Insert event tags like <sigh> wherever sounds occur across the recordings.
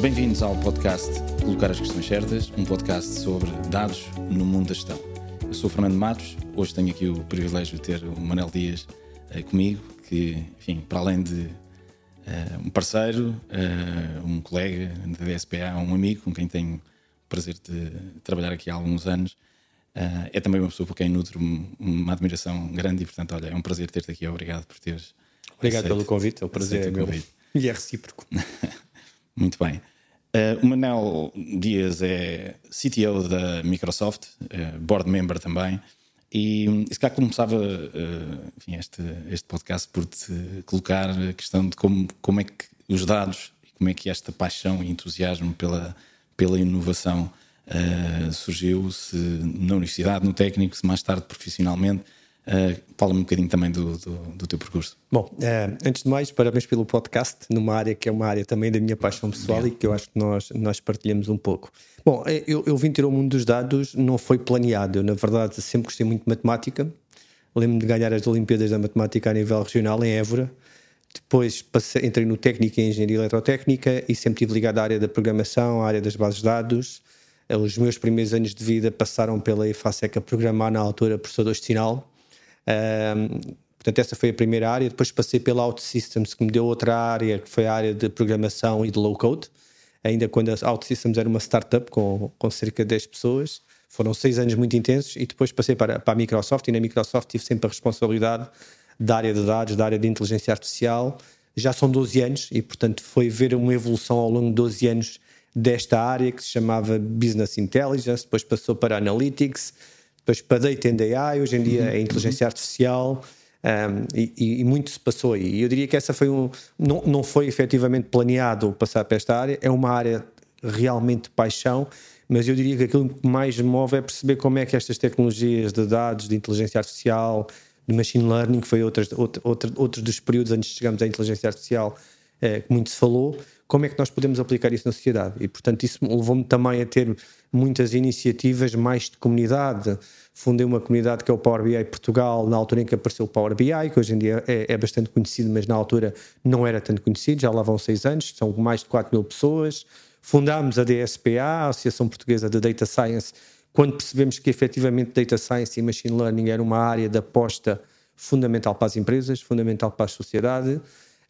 Bem-vindos ao podcast Colocar as Questões Certas, um podcast sobre dados no mundo da gestão. Eu sou o Fernando Matos, hoje tenho aqui o privilégio de ter o Manel Dias uh, comigo, que, enfim, para além de uh, um parceiro, uh, um colega da DSPA, um amigo com quem tenho o prazer de trabalhar aqui há alguns anos, é também uma pessoa por quem nutro uma admiração grande e, portanto, olha, é um prazer ter-te aqui. Obrigado por teres. Obrigado aceito, pelo convite, é um prazer é meu. <laughs> E é recíproco. <laughs> Muito bem. Uh, o Manel Dias é CTO da Microsoft, uh, board member também, e se calhar começava uh, enfim, este, este podcast por te colocar a questão de como, como é que os dados e como é que esta paixão e entusiasmo pela, pela inovação surgiu, se na universidade, no técnico, se mais tarde profissionalmente, Uh, Fala-me um bocadinho também do, do, do teu percurso. Bom, uh, antes de mais, parabéns pelo podcast, numa área que é uma área também da minha paixão pessoal Obrigado. e que eu acho que nós, nós partilhamos um pouco. Bom, eh, eu, eu vim ter o mundo dos dados, não foi planeado. Eu, na verdade, sempre gostei muito de matemática. Lembro-me de ganhar as Olimpíadas da Matemática a nível regional em Évora. Depois passei, entrei no técnico em engenharia eletrotécnica e sempre estive ligado à área da programação, à área das bases de dados. Os meus primeiros anos de vida passaram pela EFASEC a programar na altura processadores de sinal um, portanto, essa foi a primeira área. Depois passei pela OutSystems, que me deu outra área, que foi a área de programação e de low-code. Ainda quando a OutSystems era uma startup com, com cerca de 10 pessoas. Foram seis anos muito intensos e depois passei para, para a Microsoft e na Microsoft tive sempre a responsabilidade da área de dados, da área de inteligência artificial. Já são 12 anos e, portanto, foi ver uma evolução ao longo de 12 anos desta área que se chamava Business Intelligence, depois passou para Analytics, depois para Data and AI, hoje em dia é inteligência artificial. Um, e, e, muito se passou aí. E eu diria que essa foi um. Não, não foi efetivamente planeado passar para esta área, é uma área realmente de paixão, mas eu diria que aquilo que mais me move é perceber como é que estas tecnologias de dados, de inteligência artificial, de machine learning, que foi outras, outro, outro, outros dos períodos antes de chegarmos à inteligência artificial, é, que muito se falou, como é que nós podemos aplicar isso na sociedade? E, portanto, isso levou-me também a ter muitas iniciativas mais de comunidade. Fundei uma comunidade que é o Power BI Portugal, na altura em que apareceu o Power BI, que hoje em dia é, é bastante conhecido, mas na altura não era tanto conhecido, já lá vão seis anos, são mais de 4 mil pessoas. Fundámos a DSPA, a Associação Portuguesa de Data Science, quando percebemos que efetivamente Data Science e Machine Learning era uma área de aposta fundamental para as empresas, fundamental para a sociedade.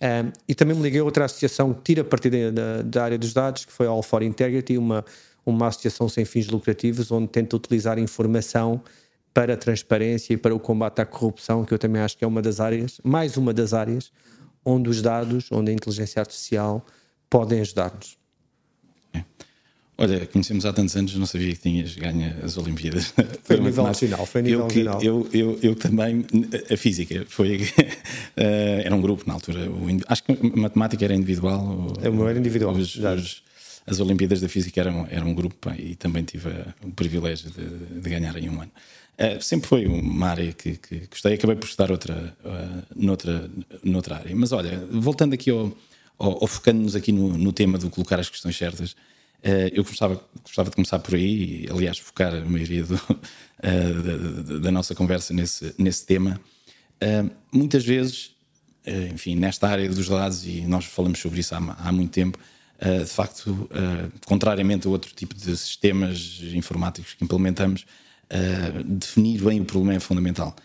Um, e também me liguei a outra associação que tira partido da, da área dos dados, que foi a All for Integrity, uma, uma associação sem fins lucrativos, onde tenta utilizar informação para a transparência e para o combate à corrupção, que eu também acho que é uma das áreas, mais uma das áreas, onde os dados, onde a inteligência artificial podem ajudar-nos. Olha, conhecemos há tantos anos, não sabia que tinhas ganho as Olimpíadas. Foi a nível nacional, foi a nível eu, nacional. Eu, eu, eu, também, a física, foi, uh, <laughs> era um grupo na altura. Acho que a matemática era individual. É o era individual. Os, os, as Olimpíadas da Física eram, eram um grupo e também tive o privilégio de, de ganhar em um ano. Uh, sempre foi uma área que, que gostei, acabei por estudar outra, uh, noutra, noutra área. Mas olha, voltando aqui ao, ao focando-nos aqui no, no tema do colocar as questões certas. Uh, eu gostava, gostava de começar por aí, e, aliás, focar a maioria do, <laughs> uh, da, da, nossa conversa nesse, nesse tema. Uh, muitas vezes, enfim, nesta área dos dados, e nós falamos sobre isso há, há muito tempo, de facto, contrariamente a outro tipo de sistemas informáticos que implementamos, definir bem o problema é fundamental.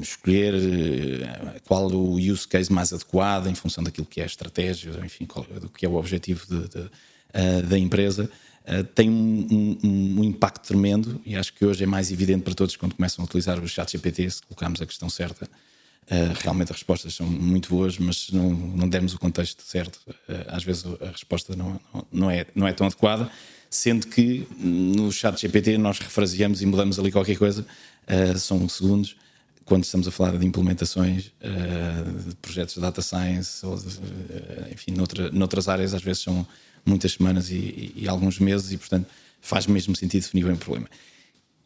escolher qual o use case mais adequado em função daquilo que é a estratégia, enfim, qual, do que é o objetivo de, de uh, da empresa, uh, tem um, um, um, impacto tremendo e acho que hoje é mais evidente para todos quando começam a utilizar o chat GPT, se colocarmos a questão certa. Uh, realmente as respostas são muito boas, mas se não, não dermos o contexto certo, às vezes a resposta não, não, é, não é tão adequada, sendo que no chat GPT nós refraseamos e mudamos ali qualquer coisa, são segundos, quando estamos a falar de implementações uh, de projetos de data science ou de, uh, enfim, noutra, noutras áreas, às vezes são muitas semanas e, e, e, alguns meses e, portanto, faz mesmo sentido definir bem o problema.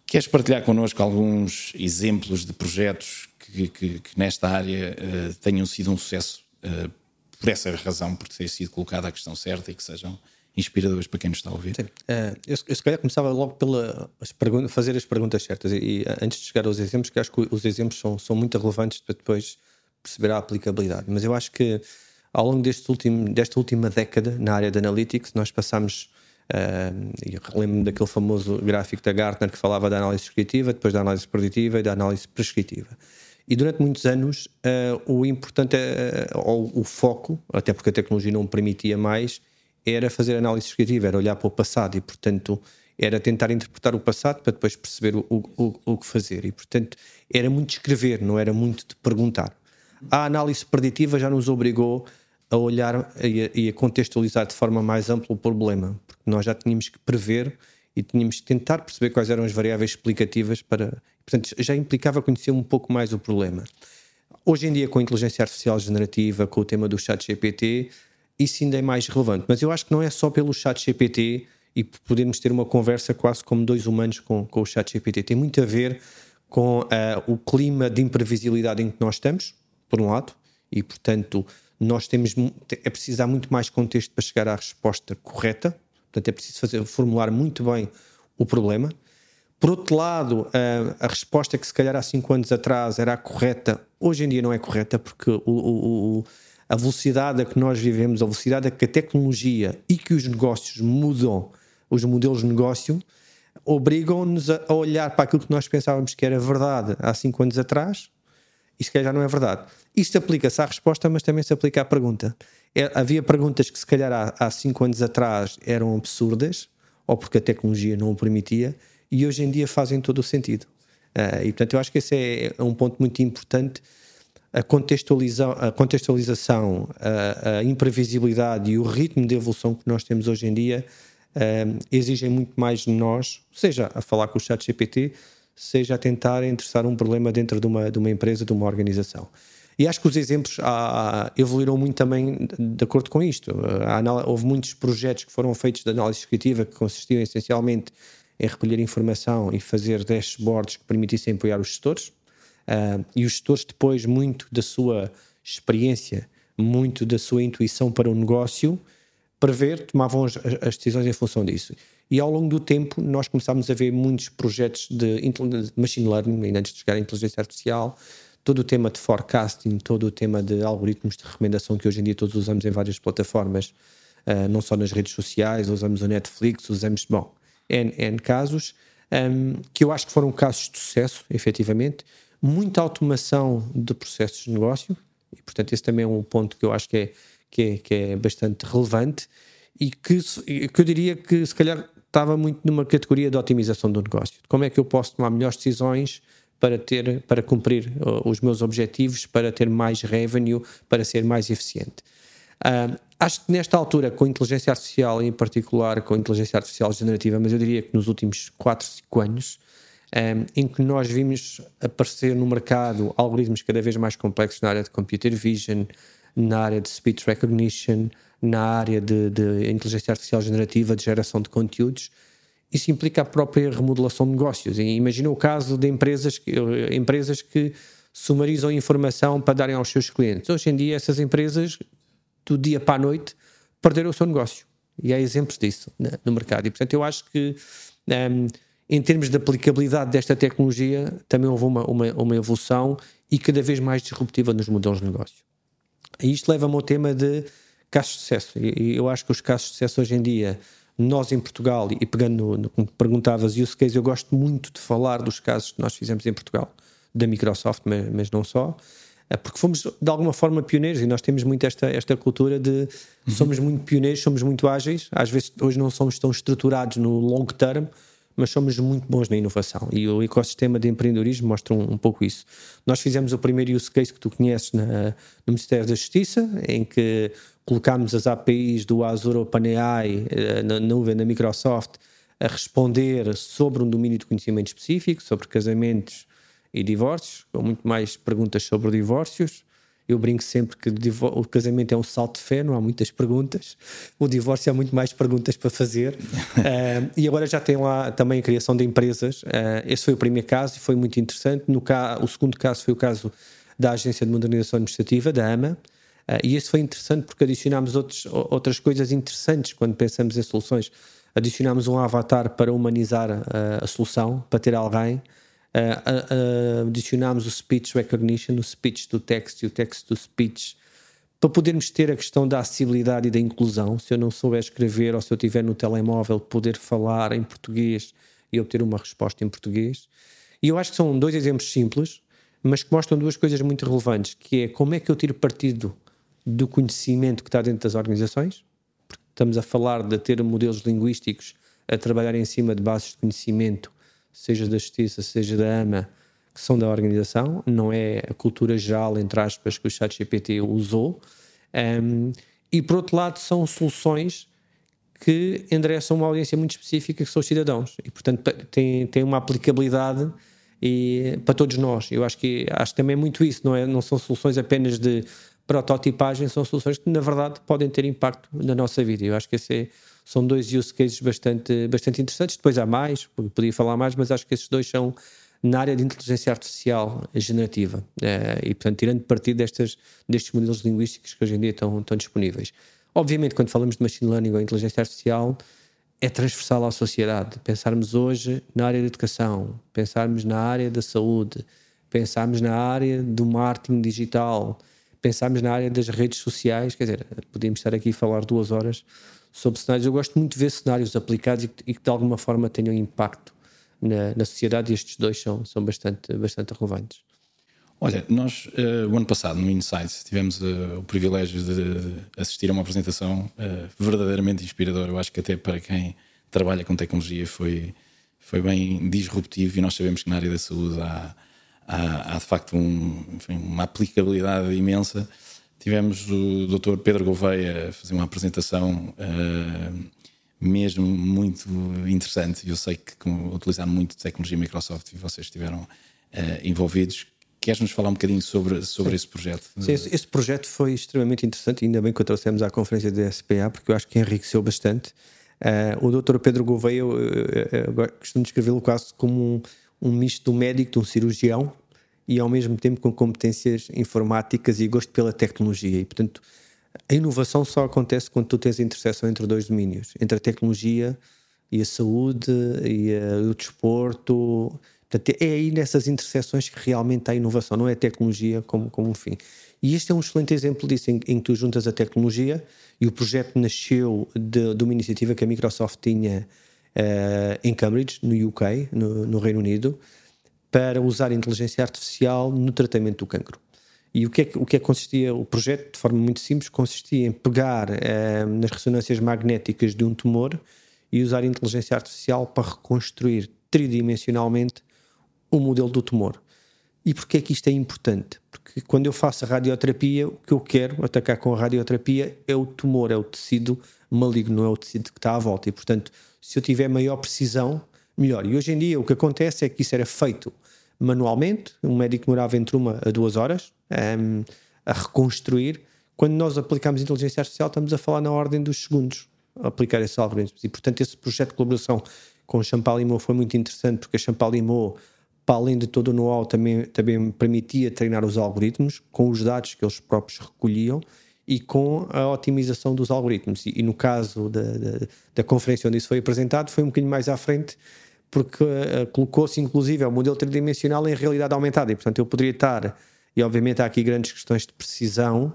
Queres partilhar connosco alguns exemplos de projetos que, que, que nesta área uh, tenham sido um sucesso uh, por essa razão, por ter sido colocada a questão certa e que sejam inspiradores para quem nos está a ouvir? Sim. Uh, eu, se calhar começava logo pela as fazer as perguntas certas e, e, antes de chegar aos exemplos, que acho que os exemplos são, são muito relevantes para depois perceber a aplicabilidade. Mas eu acho que ao longo deste último, desta última década na área de analytics, nós passamos. Uh, e relembro-me daquele famoso gráfico da Gartner que falava da análise descritiva, depois da análise preditiva e da análise prescritiva. E durante muitos anos uh, o importante, uh, ou o foco, até porque a tecnologia não permitia mais, era fazer análise descritiva, era olhar para o passado e, portanto, era tentar interpretar o passado para depois perceber o, o, o que fazer. E, portanto, era muito escrever, não era muito de perguntar. A análise preditiva já nos obrigou a olhar e a, contextualizar de forma mais ampla o problema, porque nós já tínhamos que prever e tínhamos que tentar perceber quais eram as variáveis explicativas para. Portanto, já implicava conhecer um pouco mais o problema. Hoje em dia, com a inteligência artificial generativa, com o tema do chat GPT, isso ainda é mais relevante. Mas eu acho que não é só pelo chat GPT e podermos ter uma conversa quase como dois humanos com, com o chat GPT. Tem muito a ver com uh, o clima de imprevisibilidade em que nós estamos, por um lado, e portanto nós temos é preciso dar muito mais contexto para chegar à resposta correta. Portanto, é preciso fazer, formular muito bem o problema. Por outro lado, uh, a resposta que se calhar há cinco anos atrás era a correta, hoje em dia não é correta, porque o, o, o, a velocidade a que nós vivemos, a velocidade a que a tecnologia e que os negócios mudam os modelos de negócio obrigam-nos a olhar para aquilo que nós pensávamos que era verdade há cinco anos atrás calhar já não é verdade. Isto aplica-se à resposta, mas também se aplica à pergunta. É, havia perguntas que se calhar há, há cinco anos atrás eram absurdas, ou porque a tecnologia não o permitia, e hoje em dia fazem todo o sentido. Uh, e portanto eu acho que esse é, é um ponto muito importante. A, contextualiza a contextualização, a, a imprevisibilidade e o ritmo de evolução que nós temos hoje em dia uh, exigem muito mais de nós, seja a falar com o chat GPT, seja a tentar interessar um problema dentro de uma, de uma empresa, de uma organização. E acho que os exemplos ah, evoluíram muito também de acordo com isto. Ah, houve muitos projetos que foram feitos de análise descritiva que consistiam essencialmente em recolher informação e fazer dashboards que permitissem apoiar os gestores. Uh, e os gestores, depois, muito da sua experiência, muito da sua intuição para o negócio, prever, tomavam as, as, decisões em função disso. E ao longo do tempo, nós começámos a ver muitos projetos de, machine learning, ainda antes de chegar à inteligência artificial, todo o tema de forecasting, todo o tema de algoritmos de recomendação que hoje em dia todos usamos em várias plataformas, uh, não só nas redes sociais, usamos o Netflix, usamos, bom, N, N casos, um, ehm, que eu acho que foram casos de sucesso, efetivamente, muita automação de processos de negócio, e portanto esse também é um ponto que eu acho que é que é, que é bastante relevante e que, que eu diria que se calhar estava muito numa categoria de otimização do negócio. Como é que eu posso tomar melhores decisões para ter para cumprir uh, os meus objetivos, para ter mais revenue, para ser mais eficiente. Acho que nesta altura, com a inteligência artificial, em particular com a inteligência artificial generativa, mas eu diria que nos últimos 4, 5 anos, um, em que nós vimos aparecer no mercado algoritmos cada vez mais complexos na área de computer vision, na área de speech recognition, na área de, de inteligência artificial generativa, de geração de conteúdos, isso implica a própria remodelação de negócios. imagina o caso de empresas que, empresas que sumarizam informação para darem aos seus clientes. Hoje em dia, essas empresas, do dia para a noite, perderam o seu negócio. E há exemplos disso né, no mercado. E, portanto, eu acho que, um, em termos de aplicabilidade desta tecnologia, também houve uma, uma, uma evolução e cada vez mais disruptiva nos modelos de negócio. E isto leva-me ao tema de casos de sucesso. E eu acho que os casos de sucesso hoje em dia, nós em Portugal, e pegando no, que perguntavas, use case, eu gosto muito de falar dos casos que nós fizemos em Portugal, da Microsoft, mas, mas não só, é porque fomos de alguma forma pioneiros e nós temos muito esta, esta cultura de uhum. somos muito pioneiros, somos muito ágeis, às vezes hoje não somos tão estruturados no long term, mas somos muito bons na inovação e o ecossistema de empreendedorismo mostra um, um pouco isso. Nós fizemos o primeiro use case que tu conheces na, no Ministério da Justiça, em que colocámos as APIs do Azure OpenAI eh, na nuvem da Microsoft a responder sobre um domínio de conhecimento específico, sobre casamentos e divórcios, com muito mais perguntas sobre divórcios. Eu brinco sempre que o casamento é um salto de fé, não há muitas perguntas. O divórcio há muito mais perguntas para fazer. uh, <laughs> e agora já tem lá também a criação de empresas. Uh, esse foi o primeiro caso e foi muito interessante. No ca... O segundo caso foi o caso da Agência de Modernização Administrativa, da AMA. Uh, e esse foi interessante porque adicionámos outros, outras coisas interessantes quando pensamos em soluções. Adicionámos um avatar para humanizar a solução, para ter alguém uh, adicionámos o speech recognition, o speech do text e o text do speech, para podermos ter a questão da acessibilidade e da inclusão. Se eu não souber escrever ou se eu tiver no telemóvel, poder falar em português e obter uma resposta em português. E eu acho que são dois exemplos simples, mas que mostram duas coisas muito relevantes, que é como é que eu tiro partido do conhecimento que está dentro das organizações, porque estamos a falar de ter modelos linguísticos a trabalhar em cima de bases de conhecimento, seja da justiça, seja da AMA, que são da organização, não é a cultura geral, entre aspas, que o ChatGPT usou. Um, e por outro lado, são soluções que endereçam uma audiência muito específica, que são os cidadãos, e portanto tem, tem uma aplicabilidade e, para todos nós. Eu acho que, acho que também é muito isso, não, é, não são soluções apenas de prototipagem, são soluções que na verdade podem ter impacto na nossa vida. Eu acho que esse é, são dois use cases bastante, bastante interessantes. Depois há mais, podia falar mais, mas acho que esses dois são na área de inteligência artificial generativa uh, e, portanto, tirando partido destas, destes modelos linguísticos que hoje em dia estão, estão disponíveis. Obviamente, quando falamos de machine learning ou inteligência artificial, é transversal à sociedade. Pensarmos hoje na área da educação, pensarmos na área da saúde, pensarmos na área do marketing digital, pensarmos na área das redes sociais, quer dizer, podíamos estar aqui a falar duas horas sobre cenários. Eu gosto muito de ver cenários aplicados e que, e que de alguma forma tenham impacto na, na sociedade e estes dois são, são bastante, bastante relevantes. Olha, nós uh, o ano passado no Insights tivemos uh, o privilégio de assistir a uma apresentação uh, verdadeiramente inspiradora. Eu acho que até para quem trabalha com tecnologia foi, foi bem disruptivo e nós sabemos que na área da saúde há, há, há de facto um, enfim, uma aplicabilidade imensa. Tivemos o Dr. Pedro Gouveia a fazer uma apresentação mesmo muito interessante. Eu sei que utilizaram muito tecnologia Microsoft e vocês estiveram uh, envolvidos. Queres-nos falar um bocadinho sobre, sobre esse projeto? Sim, esse, esse, projeto foi extremamente interessante, ainda bem que o trouxemos à conferência da SPA, porque eu acho que enriqueceu bastante. Uh, o Dr. Pedro Gouveia, eu, eu, eu costumo descrevê-lo quase como um, um misto de um médico, de um cirurgião, e ao mesmo tempo com competências informáticas e gosto pela tecnologia. E, portanto, a inovação só acontece quando tu tens a interseção entre dois domínios, entre a tecnologia e a saúde e o desporto. Portanto, é aí nessas interseções que realmente há inovação, não é a tecnologia como, como um fim. E este é um excelente exemplo disso, em, em que tu juntas a tecnologia e o projeto nasceu de, de uma iniciativa que a Microsoft tinha uh, em Cambridge, no UK, no, no Reino Unido, para usar a inteligência artificial no tratamento do cancro. E o que, é que, o que é que consistia o projeto, de forma muito simples, consistia em pegar eh, nas ressonâncias magnéticas de um tumor e usar a inteligência artificial para reconstruir tridimensionalmente o modelo do tumor. E porquê é que isto é importante? Porque quando eu faço a radioterapia, o que eu quero atacar com a radioterapia é o tumor, é o tecido maligno, não é o tecido que está à volta. E, portanto, se eu tiver maior precisão, melhor. E hoje em dia o que acontece é que isso era feito manualmente, um médico demorava entre uma a duas horas um, ehm, a reconstruir. Quando nós aplicamos inteligência artificial, estamos a falar na ordem dos segundos a aplicar esses algoritmos. E, portanto, esse projeto de colaboração com a Champalimau foi muito interessante, porque a Champalimau, para além de todo o know-how, também, também permitia treinar os algoritmos com os dados que eles próprios recolhiam e com a otimização dos algoritmos. E, e no caso da, da, da, conferência onde isso foi apresentado, foi um bocadinho mais à frente, porque uh, colocou-se inclusive o modelo tridimensional em realidade aumentada. E, portanto, eu poderia estar e obviamente há aqui grandes questões de precisão,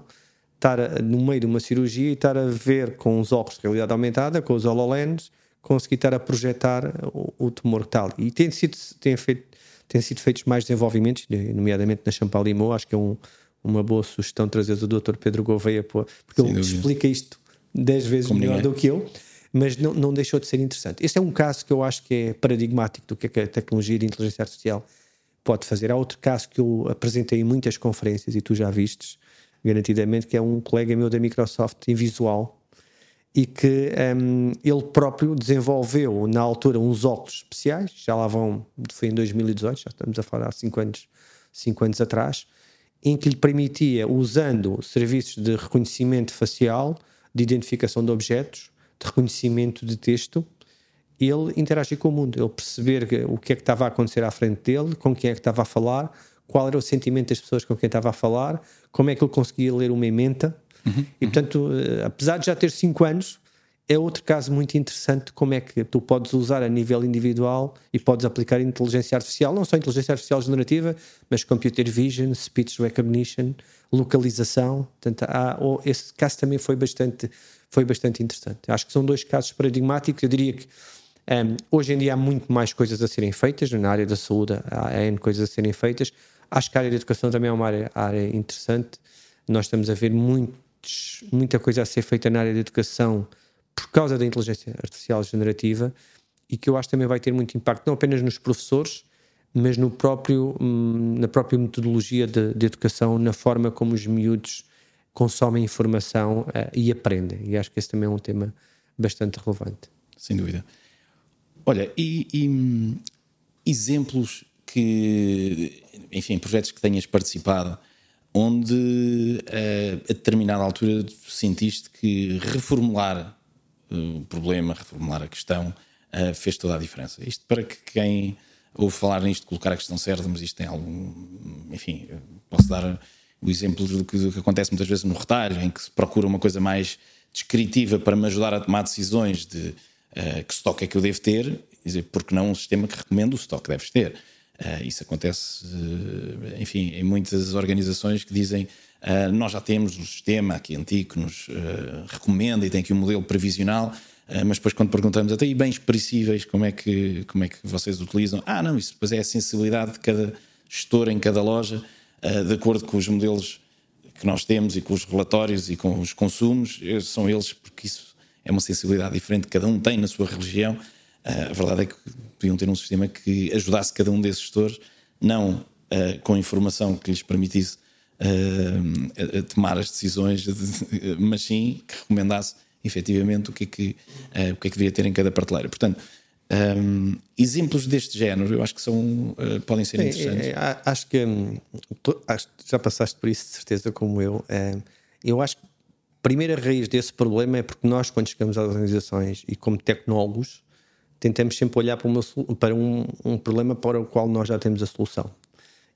estar no meio de uma cirurgia e estar a ver com os óculos de realidade aumentada, com os HoloLens, conseguir estar a projetar o, o tumor tal. E tem sido, tem feito, tem sido feitos mais desenvolvimentos, nomeadamente na Champalimau, acho que é um, uma boa sugestão trazer o Dr. Pedro Gouveia, porque Sem ele dúvida. explica isto dez vezes Como melhor ninguém. do que eu, mas não, não deixou de ser interessante. Este é um caso que eu acho que é paradigmático do que é, é a tecnologia de inteligência artificial pode fazer. Há outro caso que eu apresentei em muitas conferências e tu já vistes, garantidamente, que é um colega meu da Microsoft em visual e que um, ele próprio desenvolveu na altura uns óculos especiais, já lá vão, foi em 2018, já estamos a falar há 5 anos, cinco anos atrás, em que lhe permitia, usando serviços de reconhecimento facial, de identificação de objetos, de reconhecimento de texto, ele interagir com o mundo, ele perceber o que é que estava a acontecer à frente dele, com quem é que estava a falar, qual era o sentimento das pessoas com quem estava a falar, como é que ele conseguia ler uma ementa. Uhum, e portanto, uhum. apesar de já ter 5 anos, é outro caso muito interessante como é que tu podes usar a nível individual e podes aplicar inteligência artificial, não só inteligência artificial generativa, mas computer vision, speech recognition, localização. Portanto, há, esse caso também foi bastante, foi bastante interessante. Acho que são dois casos paradigmáticos. Eu diria que um, hoje em dia há muito mais coisas a serem feitas, na área da saúde há N coisas a serem feitas. Acho que a área da educação também é uma área, área interessante. Nós estamos a ver muitos, muita coisa a ser feita na área da educação por causa da inteligência artificial generativa e que eu acho também vai ter muito impacto não apenas nos professores, mas no próprio, hum, na própria metodologia de, de educação, na forma como os miúdos consomem informação uh, e aprendem. E acho que esse também é um tema bastante relevante. Sem dúvida. Olha, e, e hum, exemplos que, enfim, projetos que tenhas participado, onde uh, a determinada altura sentiste que reformular o problema, reformular a questão, fez toda a diferença. Isto para que quem ouve falar nisto, colocar a questão certa, mas isto tem algum. Enfim, posso dar o exemplo do que, do que, acontece muitas vezes no retalho, em que se procura uma coisa mais descritiva para me ajudar a tomar decisões de uh, que estoque é que eu devo ter, dizer, porque não um sistema que recomenda o estoque que deves ter. Uh, isso acontece, uh, enfim, em muitas organizações que dizem nós já temos um sistema aqui antigo que nos recomenda e tem aqui um modelo previsional, mas depois quando perguntamos até e bens perecíveis, como é, que, como é que vocês utilizam? Ah, não, isso depois é a sensibilidade de cada gestor em cada loja, de acordo com os modelos que nós temos e com os relatórios e com os consumos, são eles, porque isso é uma sensibilidade diferente que cada um tem na sua religião a verdade é que podiam ter um sistema que ajudasse cada um desses gestores, não uh, com informação que lhes permitisse a, tomar as decisões, <laughs> mas sim que recomendasse efetivamente o que é que, o que, é que devia ter em cada prateleira. Portanto, um, exemplos deste género eu acho que são, podem ser interessantes. É, é, acho que hum, tu, acho, já passaste por isso de certeza como eu. eu acho que a primeira raiz desse problema é porque nós, quando chegamos às organizações e como tecnólogos, tentamos sempre olhar para, uma, para um, um, problema para o qual nós já temos a solução.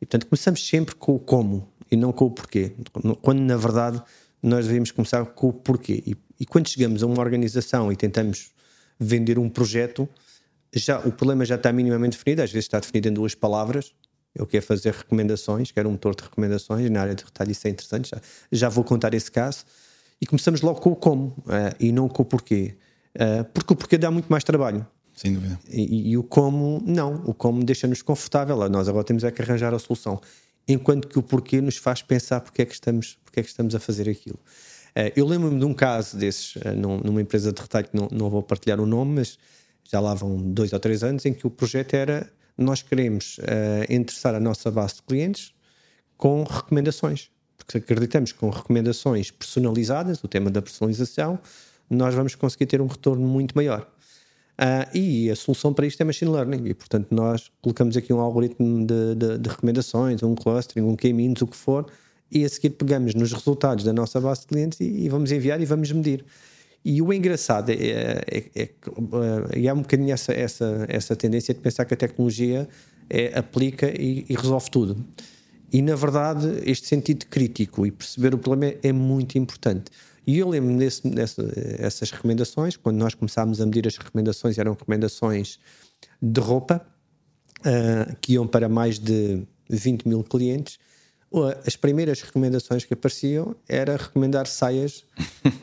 E portanto começamos sempre com o como e não com o porquê, quando na verdade nós devemos começar com o porquê. E, e quando chegamos a uma organização e tentamos vender um projeto, já o problema já está minimamente definido, às vezes está definido em duas palavras. Eu quero fazer recomendações, quero um motor de recomendações, na área de retalho isso é interessante, já, já vou contar esse caso. E começamos logo com o como uh, e não com o porquê. Uh, porque o porquê dá muito mais trabalho. Sem dúvida. E, e, o como, não. O como deixa-nos confortável. Nós agora temos é que arranjar a solução. Enquanto que o porquê nos faz pensar porque é que estamos, porque é que estamos a fazer aquilo. Uh, eu lembro-me de um caso desses, numa empresa de retalho, que não, não vou partilhar o nome, mas já lá vão dois ou três anos, em que o projeto era: nós queremos uh, interessar a nossa base de clientes com recomendações. Porque acreditamos que com recomendações personalizadas, o tema da personalização, nós vamos conseguir ter um retorno muito maior. Uh, e a solução para isto é machine learning. E, portanto, nós colocamos aqui um algoritmo de, de, de recomendações, um clustering, um k-means, o que for, e a seguir pegamos nos resultados da nossa base de clientes e, e vamos enviar e vamos medir. E o engraçado é, é, é, é, é um bocadinho essa, essa, essa tendência de pensar que a tecnologia é, aplica e, e, resolve tudo. E na verdade, este sentido crítico e perceber o problema é, é muito importante. E eu lembro-me dessas recomendações, quando nós começámos a medir as recomendações, eram recomendações de roupa, uh, que iam para mais de 20 mil clientes. As primeiras recomendações que apareciam era recomendar saias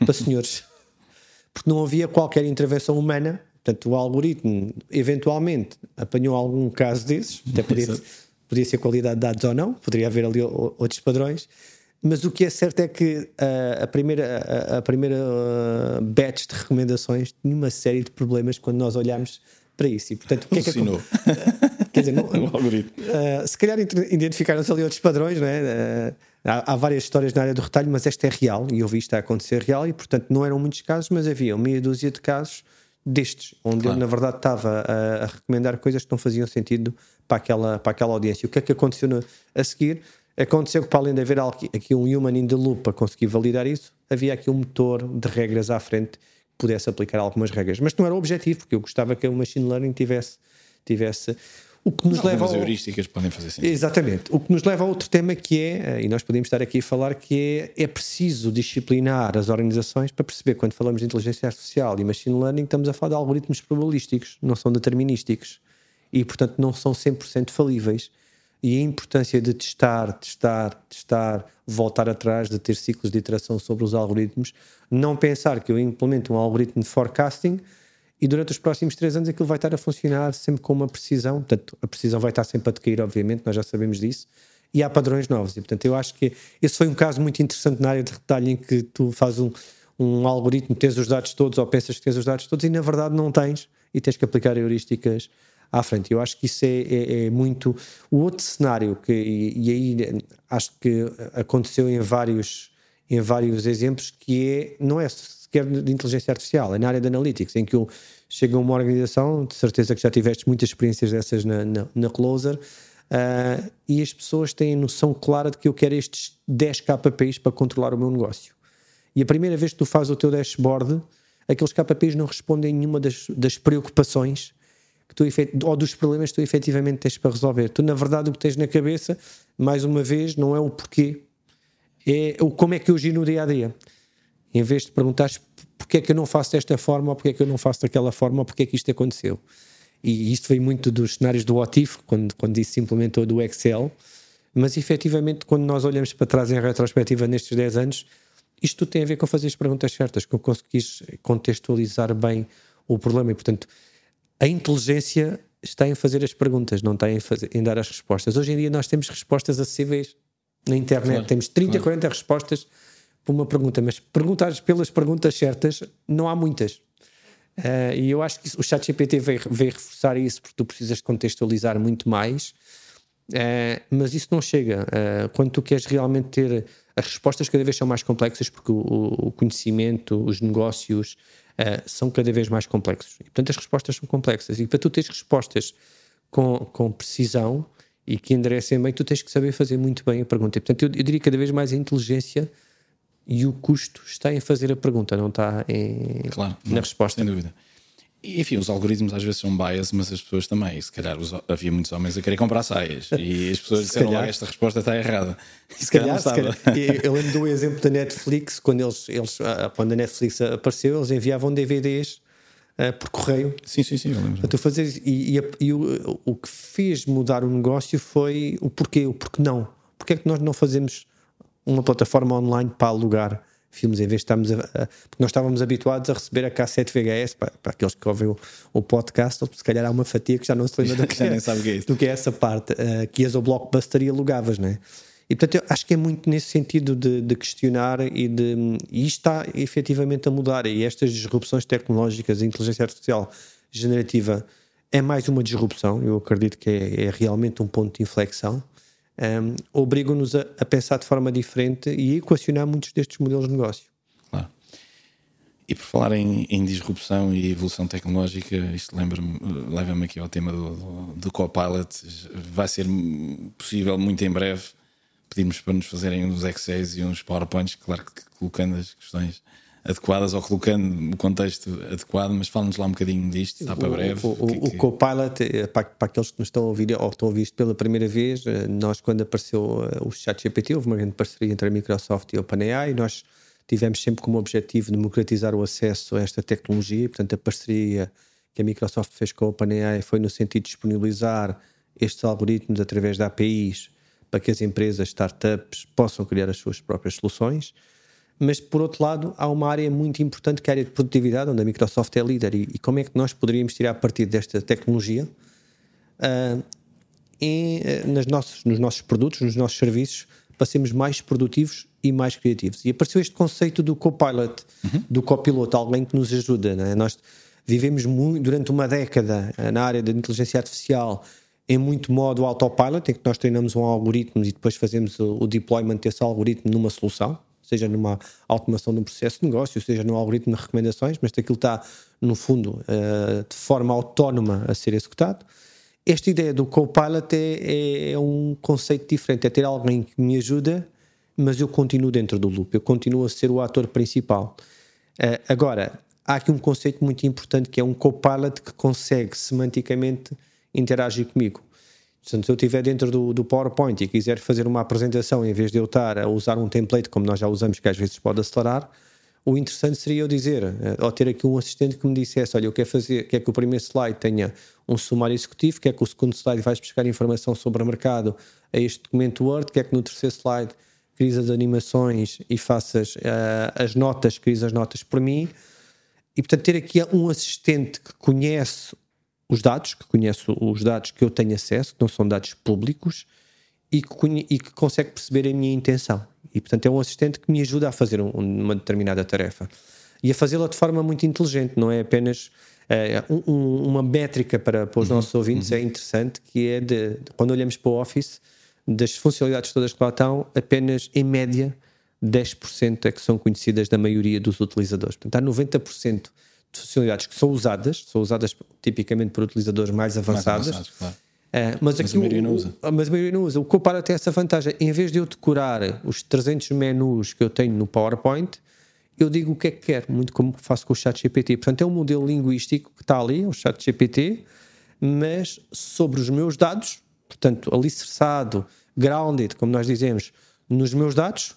para senhores, <laughs> porque não havia qualquer intervenção humana. Portanto, o algoritmo eventualmente apanhou algum caso desses, até podia, podia ser qualidade de dados ou não, poderia haver ali outros padrões mas o que é certo é que uh, a primeira, a, a primeira uh, batch de recomendações tinha uma série de problemas quando nós olhámos para isso. E, portanto, o que é que Assinou. Quer dizer, não, <laughs> uh, se calhar identificaram-se ali outros padrões, não é? Há, há, várias histórias na área do retalho, mas esta é real e eu vi isto a acontecer real e, portanto, não eram muitos casos, mas havia meia dúzia de casos destes, onde claro. eu, na verdade, estava a, a, recomendar coisas que não faziam sentido para aquela, para aquela audiência. O que é que aconteceu no, a seguir? Aconteceu que, para além de haver aqui um human in the loop para conseguir validar isso, havia aqui um motor de regras à frente que pudesse aplicar algumas regras. Mas não era o objetivo, porque eu gostava que o machine learning tivesse. tivesse O que nos leva ao... heurísticas podem fazer sentido. Exatamente. O que nos leva a outro tema que é, e nós podemos estar aqui a falar, que é, é preciso disciplinar as organizações para perceber quando falamos de inteligência artificial e machine learning, estamos a falar de algoritmos probabilísticos, não são determinísticos. E, portanto, não são 100% falíveis. E a importância de testar, testar, testar, voltar atrás, de ter ciclos de iteração sobre os algoritmos, não pensar que eu implemento um algoritmo de forecasting e durante os próximos três anos aquilo vai estar a funcionar sempre com uma precisão, portanto, a precisão vai estar sempre a decair, obviamente, nós já sabemos disso, e há padrões novos. E, portanto, eu acho que esse foi um caso muito interessante na área de retalho em que tu fazes um, um algoritmo, tens os dados todos ou pensas que tens os dados todos e na verdade não tens e tens que aplicar heurísticas à frente. Eu acho que isso é, é, é muito. O outro cenário, que, e, e, aí acho que aconteceu em vários, em vários exemplos, que é, não é sequer de inteligência artificial, é na área de analytics, em que eu chego a uma organização, de certeza que já tiveste muitas experiências dessas na, na, na Closer, uh, e as pessoas têm noção clara de que eu quero estes 10 KPIs para controlar o meu negócio. E a primeira vez que tu fazes o teu dashboard, aqueles KPIs não respondem a nenhuma das, das preocupações que tu, ou dos problemas que tu efetivamente tens para resolver. Tu, na verdade, o que tens na cabeça, mais uma vez, não é o porquê, é o como é que eu giro no dia a dia. Em vez de perguntares porque é que eu não faço desta forma, ou porque é que eu não faço daquela forma, ou porque é que isto aconteceu. E isto veio muito dos cenários do OTIF, quando, quando isso se implementou do Excel, mas efetivamente, quando nós olhamos para trás em retrospectiva nestes 10 anos, isto tudo tem a ver com fazer as perguntas certas, com conseguir contextualizar bem o problema e, portanto, a inteligência está em fazer as perguntas, não está em, fazer, em dar as respostas. Hoje em dia nós temos respostas acessíveis na internet, claro, temos 30, claro. 40 respostas por uma pergunta, mas perguntar pelas perguntas certas não há muitas. Uh, e eu acho que o chat GPT veio, veio, reforçar isso, porque tu precisas contextualizar muito mais, uh, mas isso não chega. Uh, quando tu queres realmente ter as respostas cada vez são mais complexas, porque o, o conhecimento, os negócios são cada vez mais complexos. E, portanto, as respostas são complexas. E para tu teres respostas com, com precisão e que enderecem bem, tu tens que saber fazer muito bem a pergunta. E, portanto, eu, eu diria cada vez mais a inteligência e o custo está em fazer a pergunta, não está em, claro, na resposta. Sem dúvida. E, enfim, os algoritmos às vezes são bias, mas as pessoas também. Se calhar os, havia muitos homens a querer comprar saias e as pessoas <laughs> disseram logo esta resposta está errada. Se, se calhar, se calhar. Eu lembro do exemplo da Netflix, quando, eles, eles, ah, quando a Netflix apareceu, eles enviavam DVDs uh, por correio. Sim, sim, sim, eu lembro. Tu fazeres, e, e, e o, o que fez mudar o negócio foi o porquê, o porquê não. Porquê é que nós não fazemos uma plataforma online para alugar filmes, em vez de estarmos a, a, porque nós estávamos habituados a receber a cassete VHS para, para aqueles que ouvem o, o, podcast, ou se calhar há uma fatia que já não se lembra <laughs> do que, é, que é do que é essa parte, uh, que ias ao Blockbuster e alugavas, não é? E portanto, eu acho que é muito nesse sentido de, de questionar e de. E isto está efetivamente a mudar. E estas disrupções tecnológicas, a inteligência artificial generativa é mais uma disrupção. Eu acredito que é, é realmente um ponto de inflexão um, obrigam-nos a, a, pensar de forma diferente e equacionar muitos destes modelos de negócio. Claro. E por falar em, em disrupção e evolução tecnológica, isto leva-me aqui ao tema do, do, do Copilot. Vai ser possível muito em breve pedirmos para nos fazerem uns Excels e uns PowerPoints, claro que colocando as questões adequadas ou colocando o contexto adequado, mas fala-nos lá um bocadinho disto, está para breve. O, o, que, o que... Copilot, eh, para, para, aqueles que nos estão a ouvir ou estão a ouvir isto pela primeira vez, eh, nós quando apareceu eh, o ChatGPT, houve uma grande parceria entre a Microsoft e a OpenAI, nós tivemos sempre como objetivo democratizar o acesso a esta tecnologia, portanto a parceria que a Microsoft fez com a OpenAI foi no sentido de disponibilizar estes algoritmos através de APIs para que as empresas, startups, possam criar as suas próprias soluções mas por outro lado há uma área muito importante que é a área de produtividade, onde a Microsoft é líder e, e como é que nós poderíamos tirar partido desta tecnologia uh, em, uh, nas nossos, nos nossos produtos, nos nossos serviços, para sermos mais produtivos e mais criativos. E apareceu este conceito do copilot, uhum. do copiloto, alguém que nos ajuda. É? Nós vivemos muito, durante uma década uh, na área da inteligência artificial em muito modo autopilot, em que nós treinamos um algoritmo e depois fazemos o, o deployment desse algoritmo numa solução seja numa automação de um processo de negócio, seja num algoritmo de recomendações, mas aquilo está, no fundo, uh, de forma autónoma a ser executado. Esta ideia do Copilot é, é, é, um conceito diferente, é ter alguém que me ajuda, mas eu continuo dentro do loop, eu continuo a ser o ator principal. Uh, agora, há aqui um conceito muito importante que é um Copilot que consegue semanticamente interagir comigo. Portanto, se eu estiver dentro do, do, PowerPoint e quiser fazer uma apresentação, em vez de eu estar a usar um template como nós já usamos, que às vezes pode acelerar, o interessante seria eu dizer, eh, ou ter aqui um assistente que me dissesse: Olha, eu quero fazer, quer que o primeiro slide tenha um sumário executivo, quer que o segundo slide vais buscar informação sobre o mercado a este documento Word, quer que no terceiro slide cries as animações e faças uh, as notas, cries as notas por mim. E portanto, ter aqui um assistente que conhece os dados, que conhece os dados que eu tenho acesso, que não são dados públicos, e que, e que consegue perceber a minha intenção. E, portanto, é um assistente que me ajuda a fazer um, uma determinada tarefa. E a fazê-la de forma muito inteligente, não é apenas é, um, uma métrica para, para os uhum, nossos ouvintes, uhum. é interessante, que é de, de, quando olhamos para o Office, das funcionalidades todas que lá estão, apenas em média 10% é que são conhecidas da maioria dos utilizadores. Portanto, há 90% de funcionalidades que são usadas, são usadas tipicamente por utilizadores mais avançados. Mais avançados claro. Uh, mas, mas a maioria não usa. O, mas a maioria não usa. O Copilot tem essa vantagem. Em vez de eu decorar os 300 menus que eu tenho no PowerPoint, eu digo o que é que quero, muito como faço com o ChatGPT. Portanto, é um modelo linguístico que está ali, o ChatGPT, mas sobre os meus dados, portanto, alicerçado, grounded, como nós dizemos, nos meus dados,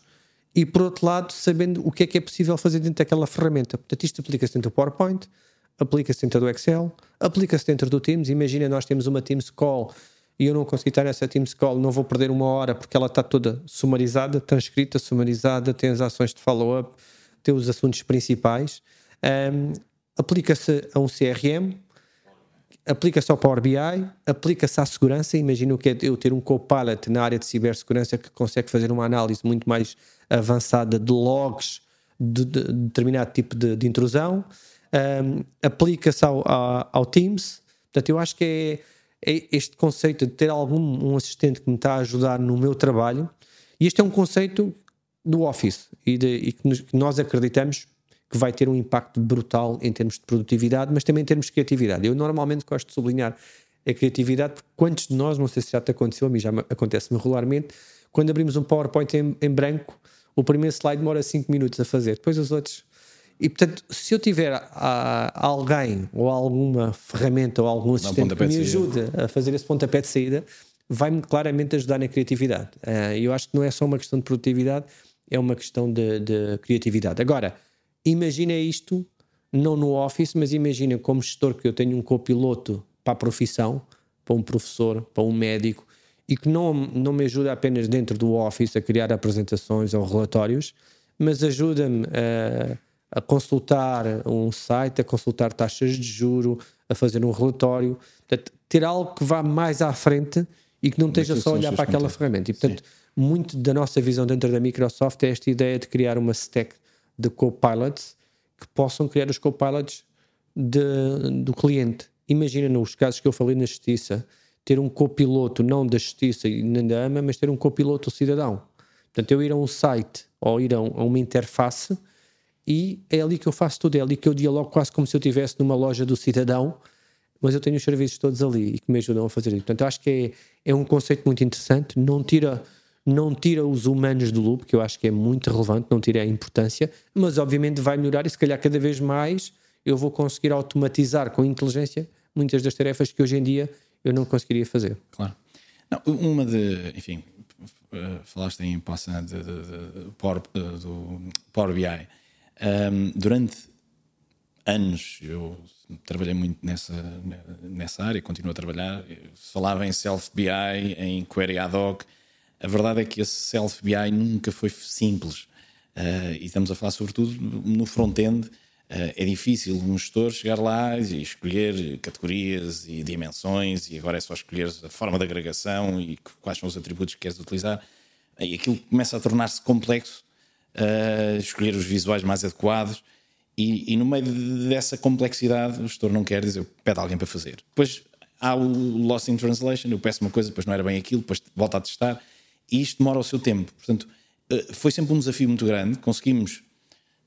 e por outro lado, sabendo o que é que é possível fazer dentro daquela ferramenta. Portanto, isto aplica-se dentro do PowerPoint, aplica-se dentro do Excel, aplica-se dentro do Teams. Imagina, nós temos uma Teams Call e eu não consegui estar nessa Teams Call, não vou perder uma hora porque ela está toda sumarizada, transcrita, sumarizada, tem as ações de follow-up, tem os assuntos principais. Um, aplica-se a um CRM, aplica-se ao Power BI, aplica-se à segurança. Imagina o que é eu ter um Copilot na área de cibersegurança que consegue fazer uma análise muito mais avançada de logs de, de, de determinado tipo de, de intrusão. Um, aplica-se ao, ao, ao, Teams. Portanto, eu acho que é, é, este conceito de ter algum um assistente que me está a ajudar no meu trabalho. E este é um conceito do Office e, de, e que, nos, que nós acreditamos que vai ter um impacto brutal em termos de produtividade, mas também em termos de criatividade. Eu normalmente gosto de sublinhar a criatividade, porque quantos de nós, não sei se já te aconteceu, a mim já acontece-me regularmente, quando abrimos um PowerPoint em, em branco, o primeiro slide demora 5 minutos a fazer, depois os outros. E portanto, se eu tiver a, a alguém ou alguma ferramenta ou algum assistente que me ajude a fazer esse pontapé de saída, vai-me claramente ajudar na criatividade. Uh, eu acho que não é só uma questão de produtividade, é uma questão de, de criatividade. Agora, imagina isto, não no Office, mas imagina como gestor que eu tenho um copiloto para a profissão, para um professor, para um médico, e que não, não me ajuda apenas dentro do Office a criar apresentações ou relatórios, mas ajuda-me a, a consultar um site, a consultar taxas de juro, a fazer um relatório, portanto, ter algo que vá mais à frente e que não esteja só a olhar para aquela ferramenta. E, portanto, Sim. muito da nossa visão dentro da Microsoft é esta ideia de criar uma stack de copilots que possam criar os copilots de, do cliente. Imagina nos casos que eu falei na justiça, ter um copiloto não da justiça e nem da AMA, mas ter um copiloto cidadão. Portanto, eu ir a um site ou ir a, um, a, uma interface e é ali que eu faço tudo, é ali que eu dialogo quase como se eu estivesse numa loja do cidadão, mas eu tenho os serviços todos ali e que me ajudam a fazer isso. Portanto, acho que é, é um conceito muito interessante, não tira não tira os humanos do loop, que eu acho que é muito relevante, não tira a importância, mas obviamente vai melhorar e se calhar cada vez mais eu vou conseguir automatizar com inteligência muitas das tarefas que hoje em dia eu não conseguiria fazer. Claro. Não, uma de, enfim, uh, falaste em passando de, de, de, Power, uh, do Power BI. Um, durante anos eu trabalhei muito nessa, nessa área, continuo a trabalhar. Falava em Self BI, em Query Ad Hoc a verdade é que esse Self BI nunca foi simples. Uh, e estamos a falar sobretudo no front-end. Uh, é difícil um gestor chegar lá e escolher categorias e dimensões, e agora é só escolher a forma de agregação e quais são os atributos que queres utilizar. E aquilo começa a tornar-se complexo, uh, escolher os visuais mais adequados. E, e, no meio dessa complexidade, o gestor não quer dizer, pede alguém para fazer. Depois há o loss in translation, eu peço uma coisa, depois não era bem aquilo, depois volta a testar e isto demora o seu tempo. Portanto, eh, foi sempre um desafio muito grande. Conseguimos,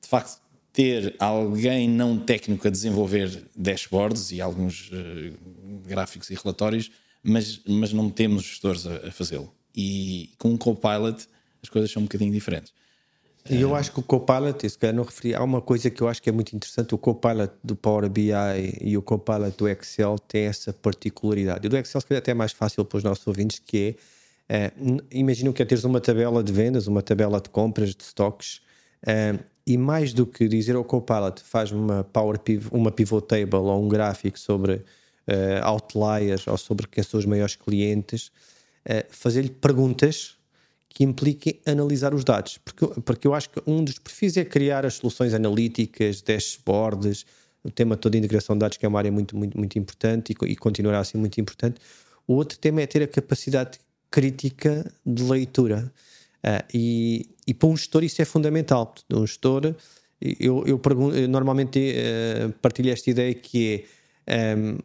de facto, ter alguém não técnico a desenvolver dashboards e alguns uh, gráficos e relatórios, mas, mas não temos gestores a, a fazê-lo. E com um Copilot as coisas são um bocadinho diferentes. E eu acho que o Copilot, se calhar não referi, há uma coisa que eu acho que é muito interessante: o Copilot do Power BI e o Copilot do Excel têm essa particularidade. E do Excel, se calhar, até é mais fácil para os nossos ouvintes, que é, é que é teres uma tabela de vendas, uma tabela de compras, de stocks, é, e mais do que dizer ao Copilot, faz uma Power Pivot, uma pivot table ou um gráfico sobre uh, outliers ou sobre quem são os maiores clientes, uh, fazer-lhe perguntas que impliquem analisar os dados. Porque, porque eu acho que um dos perfis é criar as soluções analíticas, dashboards, o tema toda a integração de dados, que é uma área muito, muito, muito importante e, e continuará a ser muito importante. O outro tema é ter a capacidade crítica de leitura. Uh, e, e para um gestor isso é fundamental. Um gestor, eu, eu, pergunto, eu normalmente uh, partilho esta ideia que é um,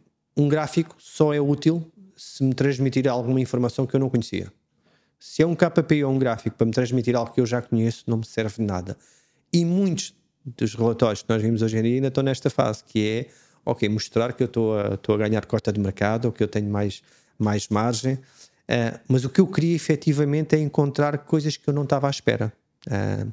um gráfico só é útil se me transmitir alguma informação que eu não conhecia. Se é um KPI ou um gráfico para me transmitir algo que eu já conheço, não me serve de nada. E muitos dos relatórios que nós vimos hoje em dia ainda estão nesta fase, que é, ok, mostrar que eu estou a, estou a ganhar cota de mercado, ou que eu tenho mais, mais margem, uh, mas o que eu queria efetivamente é encontrar coisas que eu não estava à espera. Uh,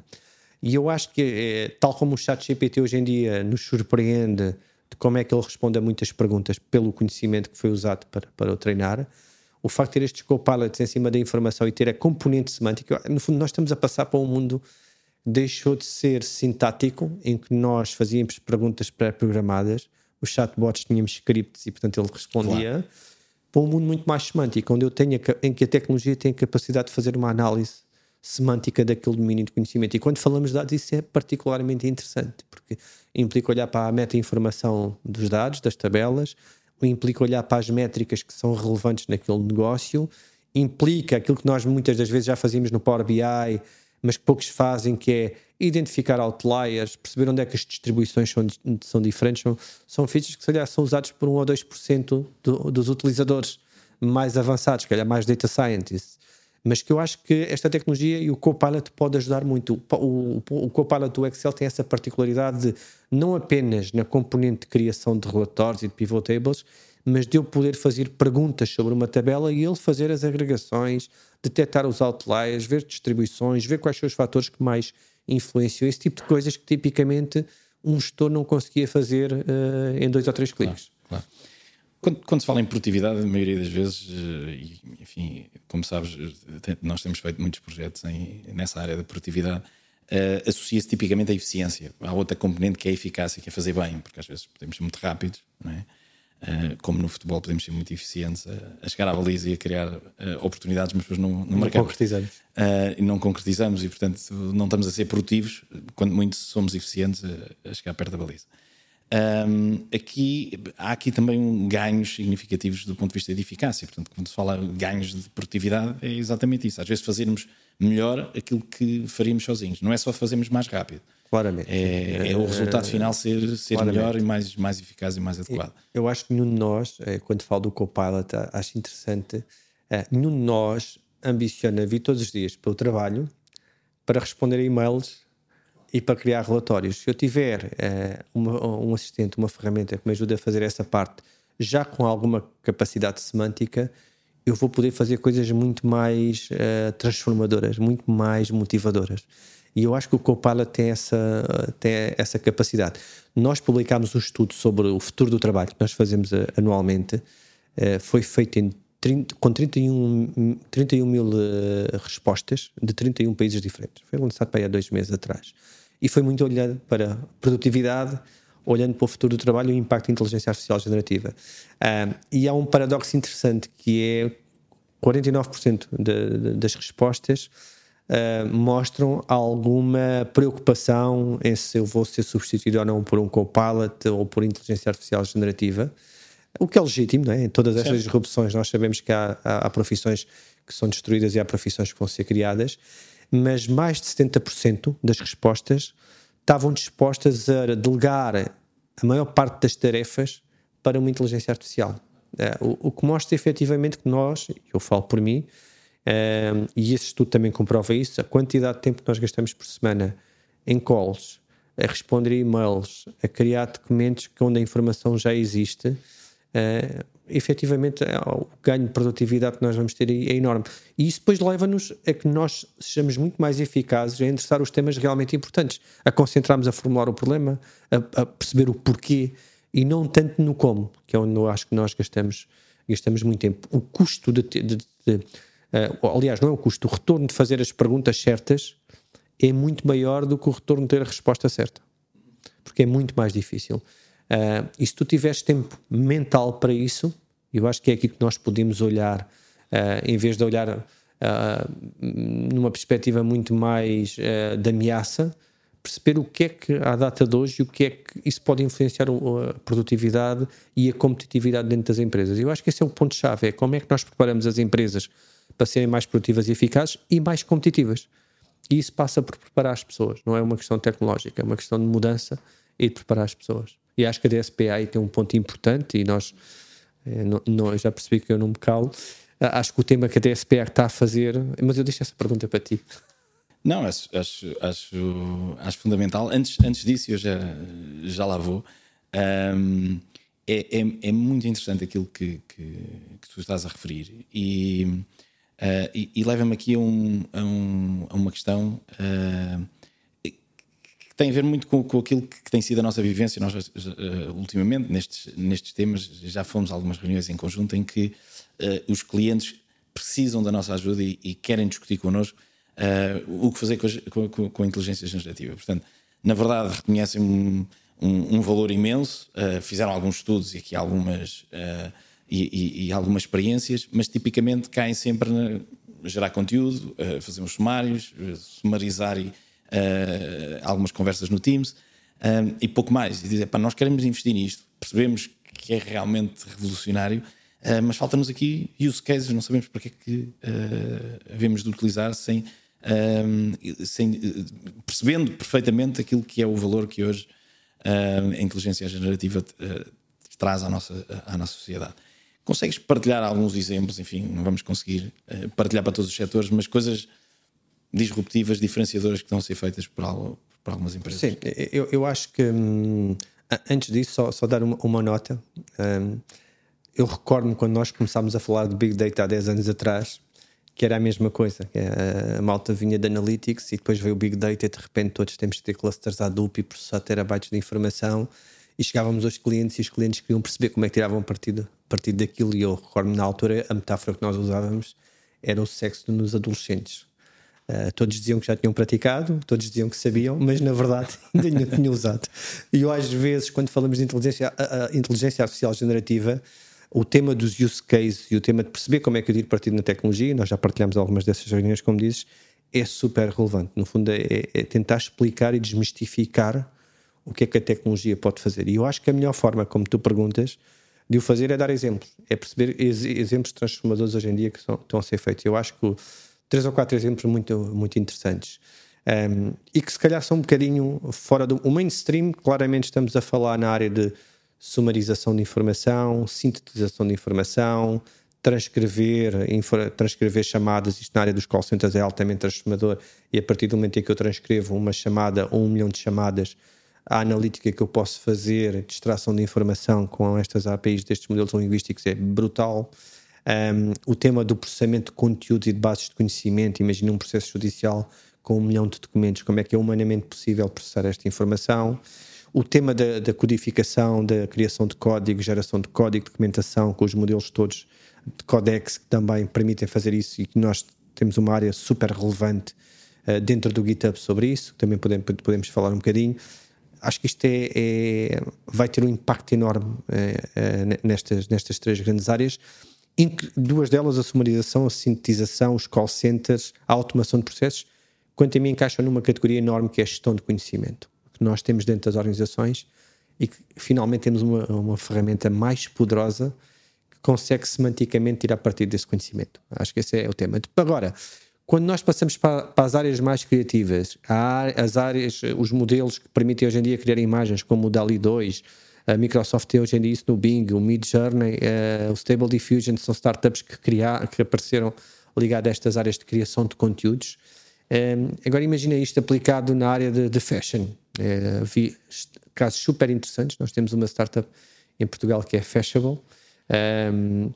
e eu acho que, é, tal como o chat GPT hoje em dia nos surpreende de como é que ele responde a muitas perguntas pelo conhecimento que foi usado para, para o treinar, o facto de ter estes copilots em cima da informação e ter a componente semântica, no fundo, nós estamos a passar para um mundo que deixou de ser sintático, em que nós fazíamos perguntas pré-programadas, os chatbots tínhamos scripts e, portanto, ele respondia, claro. Para um mundo muito mais semântico, onde eu tenho, em que a tecnologia tem a capacidade de fazer uma análise semântica daquele domínio de conhecimento. E quando falamos de dados, isso é particularmente interessante, porque implica olhar para a meta-informação dos dados, das tabelas, implica olhar para as métricas que são relevantes naquele negócio, implica aquilo que nós muitas das vezes já fazíamos no Power BI, mas que poucos fazem, que é identificar outliers, perceber onde é que as distribuições são, são diferentes. São, são features que, se calhar, são usados por 1 ou 2% do, dos utilizadores mais avançados, se calhar mais data scientists mas que eu acho que esta tecnologia e o Copilot pode ajudar muito. O, o, Copilot do Excel tem essa particularidade de não apenas na componente de criação de relatórios e de pivot tables, mas de eu poder fazer perguntas sobre uma tabela e ele fazer as agregações, detectar os outliers, ver distribuições, ver quais são os fatores que mais influenciam, esse tipo de coisas que tipicamente um gestor não conseguia fazer uh, em dois ou três cliques. Claro, claro. Quando, quando, se fala em produtividade, a maioria das vezes, e, enfim, como sabes, eh, nós temos feito muitos projetos em, nessa área da produtividade, uh, associa-se tipicamente à eficiência. Há outra componente que é a eficácia, que é fazer bem, porque às vezes podemos ser muito rápidos, não é? Uh, como no futebol podemos ser muito eficientes a, a chegar à baliza e a criar uh, oportunidades, mas depois não, não, não marcamos. concretizamos. Uh, e não concretizamos e, portanto, não estamos a ser produtivos quando muito somos eficientes a, a chegar perto da baliza. Um, aqui há aqui também ganhos significativos do ponto de vista de eficácia. Portanto, quando se fala ganhos de produtividade, é exatamente isso. Às vezes fazermos melhor aquilo que faríamos sozinhos. Não é só fazermos mais rápido. Claramente. É, é o resultado final ser, ser melhor e mais, mais eficaz e mais adequado. Eu acho que nenhum de nós, eh, quando falo do Copilot, acho interessante, eh, nenhum de nós ambiciona vir todos os dias para o trabalho para responder a e-mails e para criar relatórios. Se eu tiver uh, uma, um assistente, uma ferramenta que me ajude a fazer essa parte, já com alguma capacidade semântica, eu vou poder fazer coisas muito mais uh, transformadoras, muito mais motivadoras. E eu acho que o Copilot tem essa, tem essa capacidade. Nós publicámos um estudo sobre o futuro do trabalho que nós fazemos uh, anualmente. foi feito em 30, com 31, 31 mil respostas de 31 países diferentes. Foi lançado para aí há dois meses atrás e foi muito olhando para produtividade, olhando para o futuro do trabalho e o impacto da inteligência artificial generativa. E há um paradoxo interessante que é 49% de, de, das respostas uh, mostram alguma preocupação em se eu vou ser substituído ou não por um copilot ou por inteligência artificial generativa, o que é legítimo, não é? Em todas estas disrupções nós sabemos que há, há, há profissões que são destruídas e há profissões que vão ser criadas, mas mais de 70% das respostas estavam dispostas a delegar a maior parte das tarefas para uma inteligência artificial. Eh, o, que mostra efetivamente que nós, eu falo por mim, eh, e esse estudo também comprova isso, a quantidade de tempo que nós gastamos por semana em calls, a responder e-mails, a criar documentos onde a informação já existe, eh, efetivamente é, o ganho de produtividade que nós vamos ter é enorme. E isso depois leva-nos a que nós sejamos muito mais eficazes em endereçar os temas realmente importantes, a concentrarmos a formular o problema, a, a, perceber o porquê e não tanto no como, que é onde eu acho que nós gastamos, gastamos muito tempo. O custo de, de, de uh, aliás, não é o custo, o retorno de fazer as perguntas certas é muito maior do que o retorno de ter a resposta certa, porque é muito mais difícil. Uh, e se tu tiveres tempo mental para isso, eu acho que é aqui que nós podemos olhar, uh, em vez de olhar numa perspectiva muito mais de ameaça, perceber o que é que à data de hoje o que é que isso pode influenciar a produtividade e a competitividade dentro das empresas. Eu acho que esse é o ponto-chave: é como é que nós preparamos as empresas para serem mais produtivas e eficazes e mais competitivas. E isso passa por preparar as pessoas, não é uma questão tecnológica, é uma questão de mudança e de preparar as pessoas. E acho que a DSPA aí tem um ponto importante e nós, eh, não, não, já percebi que eu não me calo, ah, acho que o tema que a DSPA está a fazer, mas eu deixo essa pergunta para ti. Não, acho, acho, acho, acho fundamental. Antes, antes disso, eu já, já lá vou. Um, é, é, é, muito interessante aquilo que, que, que, tu estás a referir e, uh, e, e leva-me aqui a, um, a, um, a, uma questão uh, tem a ver muito com, com aquilo que, tem sido a nossa vivência. Nós, uh, ultimamente, nestes, nestes temas, já fomos a algumas reuniões em conjunto em que uh, os clientes precisam da nossa ajuda e, e querem discutir connosco uh, o que fazer com, com, com, a inteligência generativa. Portanto, na verdade, reconhecem um, um, um valor imenso, fizeram alguns estudos e aqui algumas. E, e, e, algumas experiências, mas tipicamente caem sempre na gerar conteúdo, fazer uns sumários, sumarizar e, uh, algumas conversas no Teams uh, e pouco mais. E dizer, pá, nós queremos investir nisto, percebemos que é realmente revolucionário, uh, mas falta-nos aqui use cases, não sabemos para que é que havemos de utilizar sem, sem, percebendo perfeitamente aquilo que é o valor que hoje a inteligência generativa traz à nossa, à nossa sociedade. Consegues partilhar alguns exemplos? Enfim, não vamos conseguir partilhar para todos os setores, mas coisas disruptivas, diferenciadoras que estão a ser feitas por, algo, por algumas empresas? Sim, eu, eu acho que hum, antes disso, só, só dar uma, uma nota. Hum, eu recordo-me quando nós começámos a falar de Big Data há 10 anos atrás, que era a mesma coisa. A malta vinha de Analytics e depois veio o Big Data e de repente todos temos que ter clusters Hadoop e processar terabytes de informação. E chegávamos aos clientes e os clientes queriam perceber como é que tiravam partido, partido daquilo. E eu recordo-me na altura, a metáfora que nós usávamos era o sexo nos adolescentes. Uh, todos diziam que já tinham praticado, todos diziam que sabiam, mas na verdade <laughs> ainda não tinham usado. E eu, às vezes, quando falamos de inteligência, a, a inteligência artificial generativa, o tema dos use cases e o tema de perceber como é que eu tiro partido na tecnologia, nós já partilhamos algumas dessas reuniões, como dizes, é super relevante. No fundo, é, é tentar explicar e desmistificar o que é que a tecnologia pode fazer. E eu acho que a melhor forma, como tu perguntas, de o fazer é dar exemplos, é perceber ex exemplos transformadores hoje em dia que são, estão a ser feitos. Eu acho que três ou quatro exemplos muito, muito interessantes. Um, e que se calhar são um bocadinho fora do o mainstream. Claramente estamos a falar na área de sumarização de informação, sintetização de informação, transcrever, transcrever chamadas. Isto na área dos call centers é altamente transformador. E a partir do momento em que eu transcrevo uma chamada ou um milhão de chamadas, a analítica que eu posso fazer, de extração de informação com estas APIs destes modelos linguísticos é brutal. Um, o tema do processamento de conteúdos e de bases de conhecimento, imagina um processo judicial com um milhão de documentos, como é que é humanamente possível processar esta informação. O tema da, da codificação, da criação de código, geração de código, documentação, com os modelos todos de Codex que também permitem fazer isso e que nós temos uma área super relevante uh, dentro do GitHub sobre isso, também podemos, podemos falar um bocadinho. Acho que isto é, é vai ter um impacto enorme uh, nestas, nestas três grandes áreas duas delas, a sumarização, a sintetização, os call centers, a automação de processos, quanto a mim encaixam numa categoria enorme que é a gestão de conhecimento, que nós temos dentro das organizações e que finalmente temos uma, uma ferramenta mais poderosa que consegue semanticamente tirar partido desse conhecimento. Acho que esse é o tema. Agora, quando nós passamos para, para as áreas mais criativas, as áreas, os modelos que permitem hoje em dia criar imagens, como o DALI 2, a Microsoft tem hoje em dia isso no Bing, o Midjourney, uh, o Stable Diffusion são startups que, criar, que apareceram ligadas a estas áreas de criação de conteúdos. Um, ehm, agora imagina isto aplicado na área de, de fashion. Uh, vi casos super interessantes. Nós temos uma startup em Portugal que é Fashable, Um,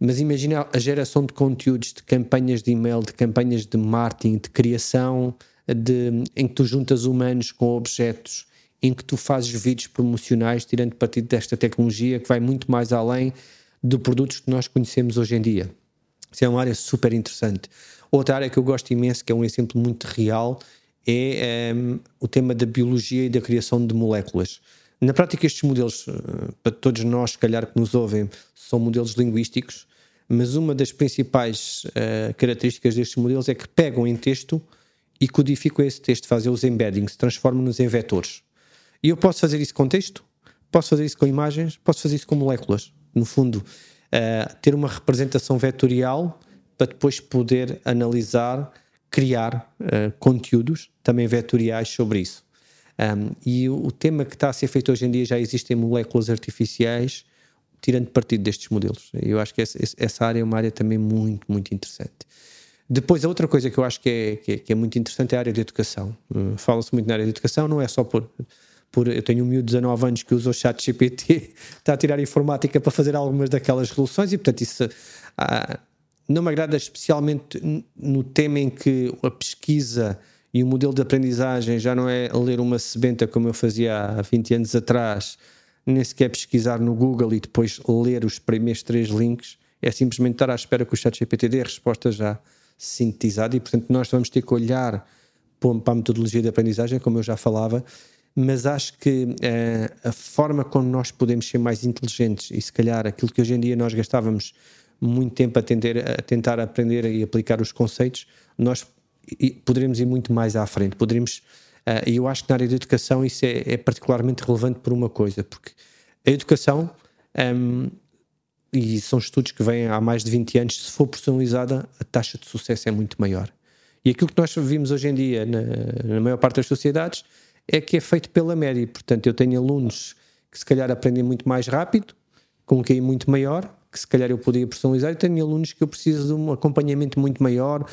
mas imagina a geração de conteúdos, de campanhas de e-mail, de campanhas de marketing, de criação, de, em que tu juntas humanos com objetos, em que tu fazes vídeos promocionais tirando partido desta tecnologia que vai muito mais além de produtos que nós conhecemos hoje em dia. Isso é uma área super interessante. Outra área que eu gosto imenso, que é um exemplo muito real, é um, ehm, o tema da biologia e da criação de moléculas. Na prática, estes modelos, eh, para todos nós, se calhar que nos ouvem, são modelos linguísticos, mas uma das principais uh, características destes modelos é que pegam em texto e codificam esse texto, fazem os embeddings, transformam-nos em vetores. E eu posso fazer isso com texto, posso fazer isso com imagens, posso fazer isso com moléculas. No fundo, uh, ter uma representação vetorial para depois poder analisar, criar conteúdos também vetoriais sobre isso. Um, e o, o, tema que está a ser feito hoje em dia já existem moléculas artificiais tirando partido destes modelos. Eu acho que essa, essa, área é uma área também muito, muito interessante. Depois, a outra coisa que eu acho que é, que é, que é muito interessante é a área de educação. Uh, Fala-se muito na área de educação, não é só por, por. Eu tenho um miúdo de 19 anos que usa o chat GPT, <laughs> está a tirar informática para fazer algumas daquelas resoluções e, portanto, isso. Uh, não me agrada especialmente no tema em que a pesquisa e o modelo de aprendizagem já não é ler uma sebenta como eu fazia há 20 anos atrás, nem sequer pesquisar no Google e depois ler os primeiros três links, é simplesmente estar à espera que o chat GPT dê a resposta já sintetizada e, portanto, nós vamos ter que olhar para a metodologia de aprendizagem, como eu já falava, mas acho que eh, a forma como nós podemos ser mais inteligentes e, se calhar, aquilo que hoje em dia nós gastávamos muito tempo a, tender, a tentar aprender e aplicar os conceitos, nós poderemos ir muito mais à frente. Poderemos, uh, e eu acho que na área da educação isso é, é, particularmente relevante por uma coisa, porque a educação, um, e são estudos que vêm há mais de 20 anos, se for personalizada, a taxa de sucesso é muito maior. E aquilo que nós vimos hoje em dia na, na maior parte das sociedades é que é feito pela média. Portanto, eu tenho alunos que se calhar aprendem muito mais rápido, com um QI muito maior, que se calhar eu podia personalizar, e tenho alunos que eu preciso de um acompanhamento muito maior,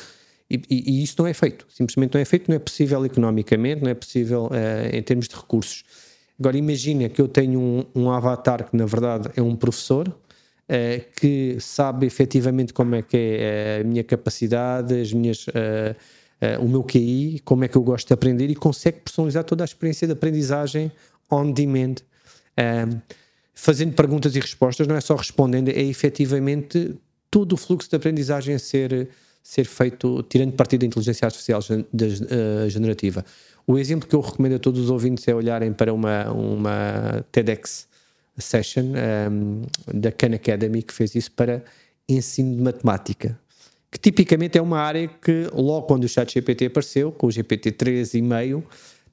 e, e, e, isso não é feito, simplesmente não é feito, não é possível economicamente, não é possível uh, em termos de recursos. Agora imagina que eu tenho um, um avatar que na verdade é um professor uh, que sabe efetivamente como é que é a minha capacidade, as minhas, uh, o meu QI, como é que eu gosto de aprender e consegue personalizar toda a experiência de aprendizagem on demand. fazendo perguntas e respostas, não é só respondendo, é efetivamente todo o fluxo de aprendizagem ser ser feito tirando partido da inteligência artificial eh, generativa. O exemplo que eu recomendo a todos os ouvintes é olharem para uma, uma TEDx session um, ehm, da Khan Academy que fez isso para ensino de matemática. Que tipicamente é uma área que, logo quando o chat GPT apareceu, com o GPT 3,5,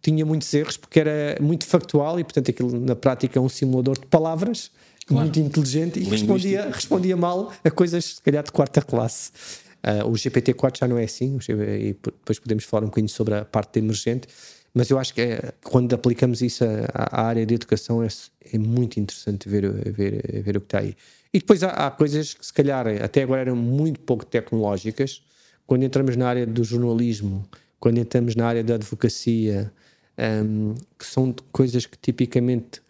tinha muitos erros porque era muito factual e, portanto, aquilo na prática é um simulador de palavras claro. muito inteligente e respondia, respondia mal a coisas, se calhar, de quarta classe. Uh, o GPT-4 já não é assim, e depois podemos falar um bocadinho sobre a parte emergente, mas eu acho que é, quando aplicamos isso à, à, área de educação é, é muito interessante ver, ver, ver o que está aí. E depois há, há, coisas que se calhar até agora eram muito pouco tecnológicas, quando entramos na área do jornalismo, quando entramos na área da advocacia, um, que são coisas que tipicamente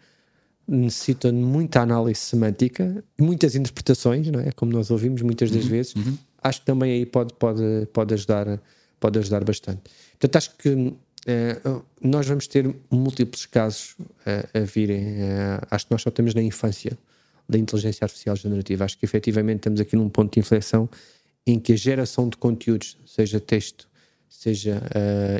necessitam de muita análise semântica muitas interpretações, não é? Como nós ouvimos muitas das uhum, vezes. Uhum acho que também aí pode, pode, pode, ajudar, pode ajudar bastante. Portanto, acho que eh, nós vamos ter múltiplos casos uh, a virem. Uh, acho que nós só temos na infância da inteligência artificial generativa. Acho que efetivamente estamos aqui num ponto de inflexão em que a geração de conteúdos, seja texto, seja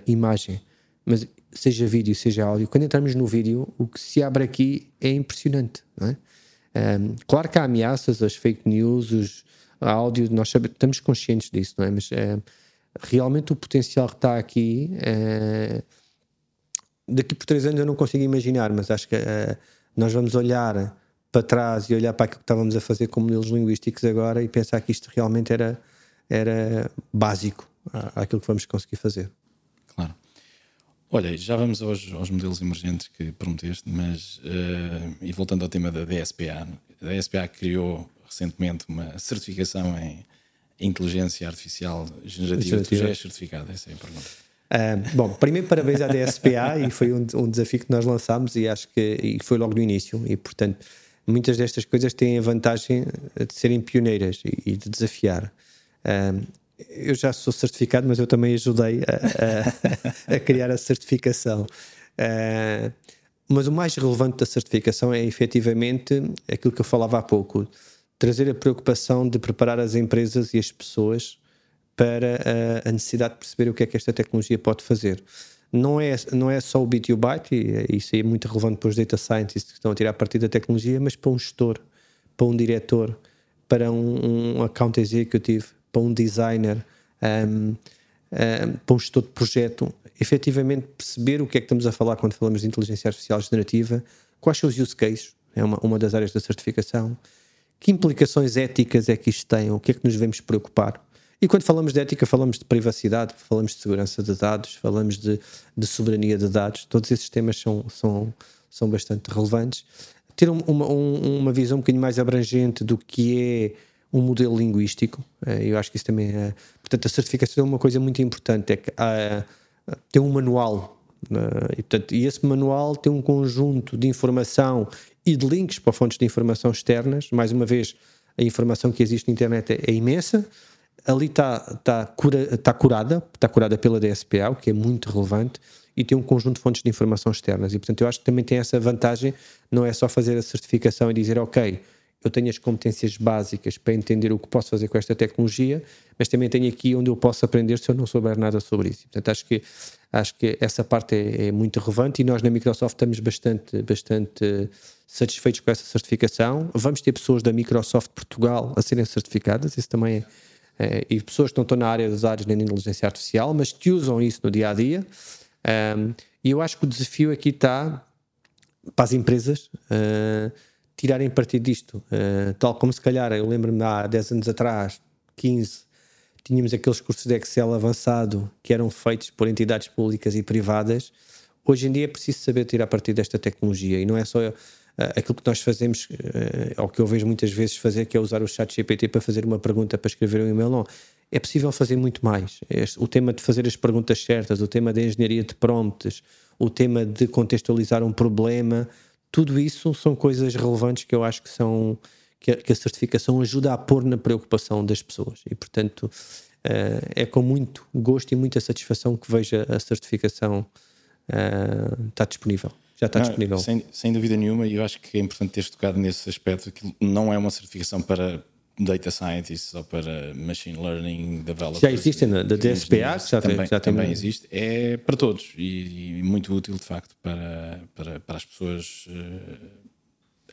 imagem, mas seja vídeo, seja áudio, quando entramos no vídeo, o que se abre aqui é impressionante. É? Um, claro que há ameaças, as fake news, os, áudio, nós sabemos, estamos conscientes disso, não é? Mas é, realmente o potencial que está aqui, é, daqui por três anos eu não consigo imaginar, mas acho que é, nós vamos olhar para trás e olhar para aquilo que estávamos a fazer com modelos linguísticos agora e pensar que isto realmente era, era básico àquilo que vamos conseguir fazer. Claro. Olha, já vamos aos, aos modelos emergentes que prometeste, mas uh, e voltando ao tema da DSPA, a DSPA criou recentemente uma certificação em inteligência artificial generativa. Tu já és certificado? Essa é a pergunta. Uh, bom, primeiro parabéns à DSPA <laughs> e foi um, um, desafio que nós lançámos e acho que e foi logo no início e portanto muitas destas coisas têm a vantagem de serem pioneiras e, de desafiar. Um, eu já sou certificado, mas eu também ajudei a, a, <laughs> a criar a certificação. Uh, mas o mais relevante da certificação é efetivamente aquilo que eu falava há pouco: trazer a preocupação de preparar as empresas e as pessoas para a, a necessidade de perceber o que é que esta tecnologia pode fazer. Não é, não é só o bit e o byte, e isso é muito relevante para os data scientists que estão a tirar partido da tecnologia, mas para um gestor, para um diretor, para um, um account executive, para um designer, um, um, para um gestor de projeto, efetivamente perceber o que é que estamos a falar quando falamos de inteligência artificial generativa, quais são os use cases, é uma, uma das áreas da certificação, que implicações éticas é que isto tem, o que é que nos devemos preocupar. E quando falamos de ética, falamos de privacidade, falamos de segurança de dados, falamos de, de soberania de dados. Todos esses temas são, são, são bastante relevantes. Ter uma, um, uma visão um bocadinho mais abrangente do que é um modelo linguístico, eh, eu acho que isso também é. Portanto, a certificação é uma coisa muito importante, é que há, tem um manual. Eh, e, portanto, e esse manual tem um conjunto de informação e de links para fontes de informação externas. Mais uma vez, a informação que existe na internet é, é imensa ali está tá cura, tá curada, está curada pela DSPA, o que é muito relevante, e tem um conjunto de fontes de informação externas. E portanto, eu acho que também tem essa vantagem, não é só fazer a certificação e dizer, ok, eu tenho as competências básicas para entender o que posso fazer com esta tecnologia, mas também tenho aqui onde eu posso aprender se eu não souber nada sobre isso. Portanto, acho que, acho que essa parte é, é muito relevante e nós na Microsoft estamos bastante, bastante satisfeitos com essa certificação. Vamos ter pessoas da Microsoft Portugal a serem certificadas, isso também é eh, e pessoas que não estão na área das áreas da inteligência artificial, mas que usam isso no dia a dia. Um, e eu acho que o desafio aqui está para as empresas uh, tirarem partido disto. Uh, tal como se calhar, eu lembro-me há 10 anos atrás, 15, tínhamos aqueles cursos de Excel avançado que eram feitos por entidades públicas e privadas. Hoje em dia é preciso saber tirar partido desta tecnologia e não é só uh, aquilo que nós fazemos, uh, ou que eu vejo muitas vezes fazer, que é usar o chat GPT para fazer uma pergunta, para escrever um e-mail, não. É possível fazer muito mais. Este, o tema de fazer as perguntas certas, o tema da engenharia de prompts, o tema de contextualizar um problema, tudo isso são coisas relevantes que eu acho que são que a, que a certificação ajuda a pôr na preocupação das pessoas e portanto uh, é com muito gosto e muita satisfação que vejo a certificação uh, estar disponível já está não, disponível. Sem, sem dúvida nenhuma, e eu acho que é importante teres tocado nesse aspecto, que não é uma certificação para data scientists ou para machine learning developers. Já existe na da DSPA, já, também, já também existe. É para todos e, e, muito útil, de facto, para, para, para as pessoas uh,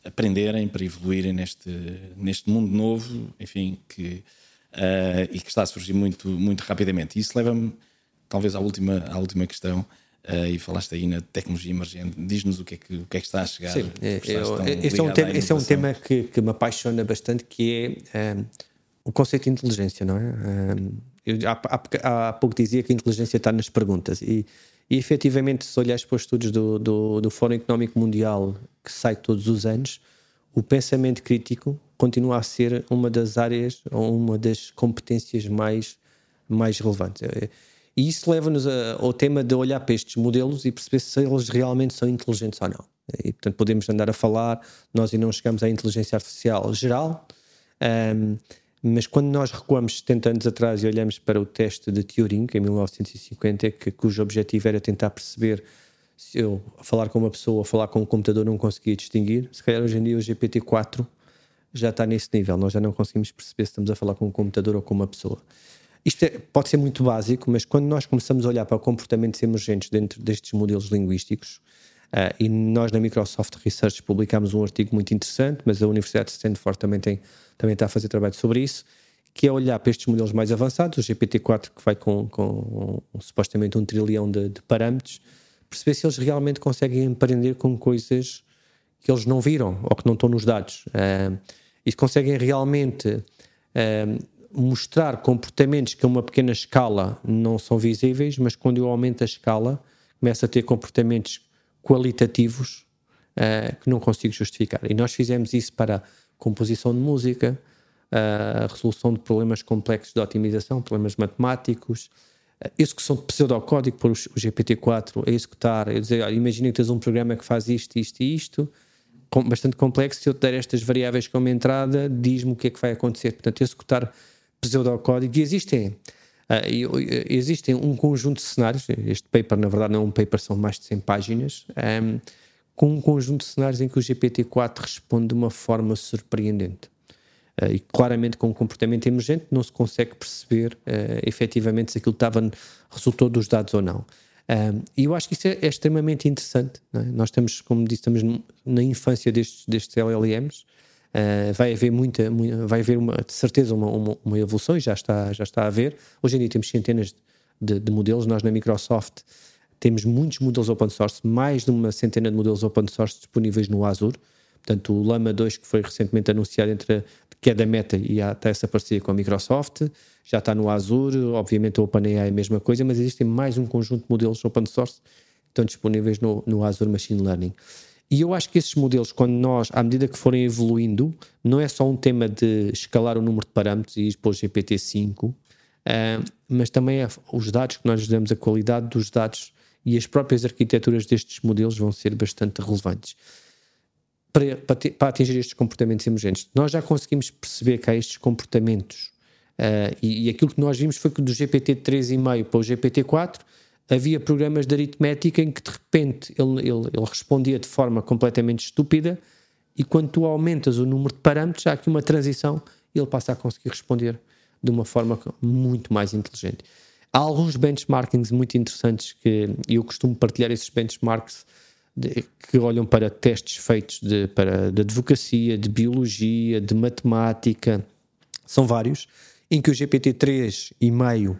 aprenderem, para evoluírem neste, neste mundo novo, enfim, que, uh, e que está a surgir muito, muito rapidamente. E isso leva-me, talvez, à última, à última questão Uh, e falaste aí na tecnologia emergente. Diz-nos o, que é que, o que é que está a chegar. Sim, é, esse, é um tema, esse é um tema que, que me apaixona bastante, que é um, eh, o conceito de inteligência, não é? Um, eu há, há, há, pouco dizia que a inteligência está nas perguntas e, e efetivamente se olhares para os estudos do, do, do Fórum Económico Mundial que sai todos os anos, o pensamento crítico continua a ser uma das áreas ou uma das competências mais, mais relevantes. E isso leva-nos ao tema de olhar para estes modelos e perceber se eles realmente são inteligentes ou não. E, portanto, podemos andar a falar, nós ainda não chegamos à inteligência artificial geral, um, mas quando nós recuamos 70 anos atrás e olhamos para o teste de Turing, em 1950, que, cujo objetivo era tentar perceber se eu falar com uma pessoa ou falar com um computador não conseguia distinguir, se calhar hoje em dia o GPT-4 já está nesse nível, nós já não conseguimos perceber se estamos a falar com um computador ou com uma pessoa. Isto é, pode ser muito básico, mas quando nós começamos a olhar para comportamentos emergentes dentro destes modelos linguísticos, uh, e nós na Microsoft Research publicámos um artigo muito interessante, mas a Universidade de Stanford também, tem, também está a fazer trabalho sobre isso, que é olhar para estes modelos mais avançados, o GPT-4 que vai com, com um, supostamente um trilhão de, de, parâmetros, perceber se eles realmente conseguem aprender com coisas que eles não viram ou que não estão nos dados. Uh, e se conseguem realmente uh, mostrar comportamentos que a uma pequena escala não são visíveis, mas quando eu aumento a escala, começo a ter comportamentos qualitativos uh, que não consigo justificar. E nós fizemos isso para composição de música, uh, resolução de problemas complexos de otimização, problemas matemáticos, uh, são de pseudocódigo por o GPT-4 a executar, a dizer, imagina que tens um programa que faz isto, isto e isto, bastante complexo. Se eu te der estas variáveis como entrada, diz-me o que é que vai acontecer. Portanto, executar pseudocódigo. E existem, uh, existem um conjunto de cenários. Este paper, na verdade, não é um paper, são mais de 100 páginas. Um, com um conjunto de cenários em que o GPT-4 responde de uma forma surpreendente. Uh, e claramente com um comportamento emergente não se consegue perceber uh, efetivamente se aquilo estava, resultou dos dados ou não. E eu acho que isso é, é extremamente interessante. É? Nós estamos, como disse, estamos na infância destes, destes LLMs. Ah, vai haver muita, muita, vai haver uma, de certeza uma, uma, uma, evolução e já está, já está a haver. Hoje em dia temos centenas de, de, modelos. Nós na Microsoft temos muitos modelos open source, mais de uma centena de modelos open source disponíveis no Azure. Portanto, o Lama 2, que foi recentemente anunciado, entre, que é da Meta e até essa parceria com a Microsoft, já está no Azure, obviamente o OpenAI é a mesma coisa, mas existem mais um conjunto de modelos open source que estão disponíveis no, no Azure Machine Learning. E eu acho que esses modelos, quando nós, à medida que forem evoluindo, não é só um tema de escalar o número de parâmetros e expor GPT-5, uh, mas também é os dados que nós damos, a qualidade dos dados e as próprias arquiteturas destes modelos vão ser bastante relevantes para, para, para atingir estes comportamentos emergentes. Nós já conseguimos perceber que há estes comportamentos uh, e, e, aquilo que nós vimos foi que do GPT 3,5 para o GPT 4 havia programas de aritmética em que de repente ele, ele, ele, respondia de forma completamente estúpida e quando tu aumentas o número de parâmetros, há aqui uma transição e ele passa a conseguir responder de uma forma muito mais inteligente. Há alguns benchmarkings muito interessantes que eu costumo partilhar esses benchmarks de, que olham para testes feitos de, para, de advocacia, de biologia, de matemática, são vários, em que o GPT-3 e meio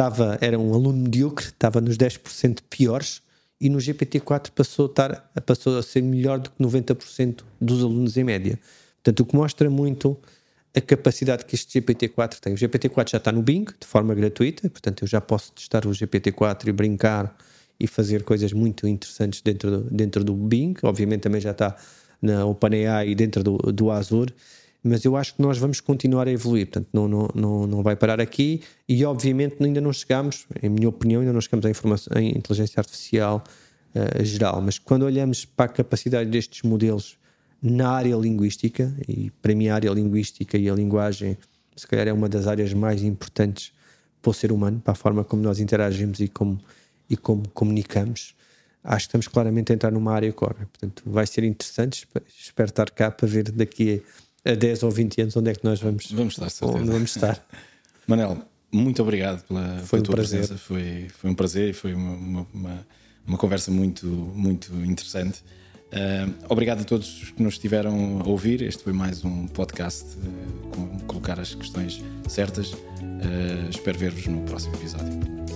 estava, era um aluno medíocre, estava nos 10% piores, e no GPT-4 passou a, estar, passou a ser melhor do que 90% dos alunos em média. Portanto, o que mostra muito a capacidade que este GPT-4 tem. O GPT-4 já está no Bing, de forma gratuita, portanto, eu já posso testar o GPT-4 e brincar e fazer coisas muito interessantes dentro do, dentro do Bing. Obviamente, também já está na OpenAI e dentro do, do Azure mas eu acho que nós vamos continuar a evoluir, portanto, não, não, não, não vai parar aqui e, obviamente, ainda não chegamos, em minha opinião, ainda não chegamos à, informação, à inteligência artificial uh, geral, mas quando olhamos para a capacidade destes modelos na área linguística, e para mim a área linguística e a linguagem, se calhar é uma das áreas mais importantes para o ser humano, para a forma como nós interagimos e como, e como comunicamos, acho que estamos claramente a entrar numa área core. Portanto, vai ser interessante, espero estar cá para ver daqui a a 10 ou 20 anos, onde é que nós vamos, vamos estar? Certeza. Vamos estar. <laughs> Manel, muito obrigado pela, foi pela um tua prazer. presença. Foi, foi um prazer e foi uma, uma, uma, conversa muito, muito interessante. Uh, obrigado a todos que nos estiveram a ouvir. Este foi mais um podcast uh, com colocar as questões certas. Uh, espero ver-vos no próximo episódio.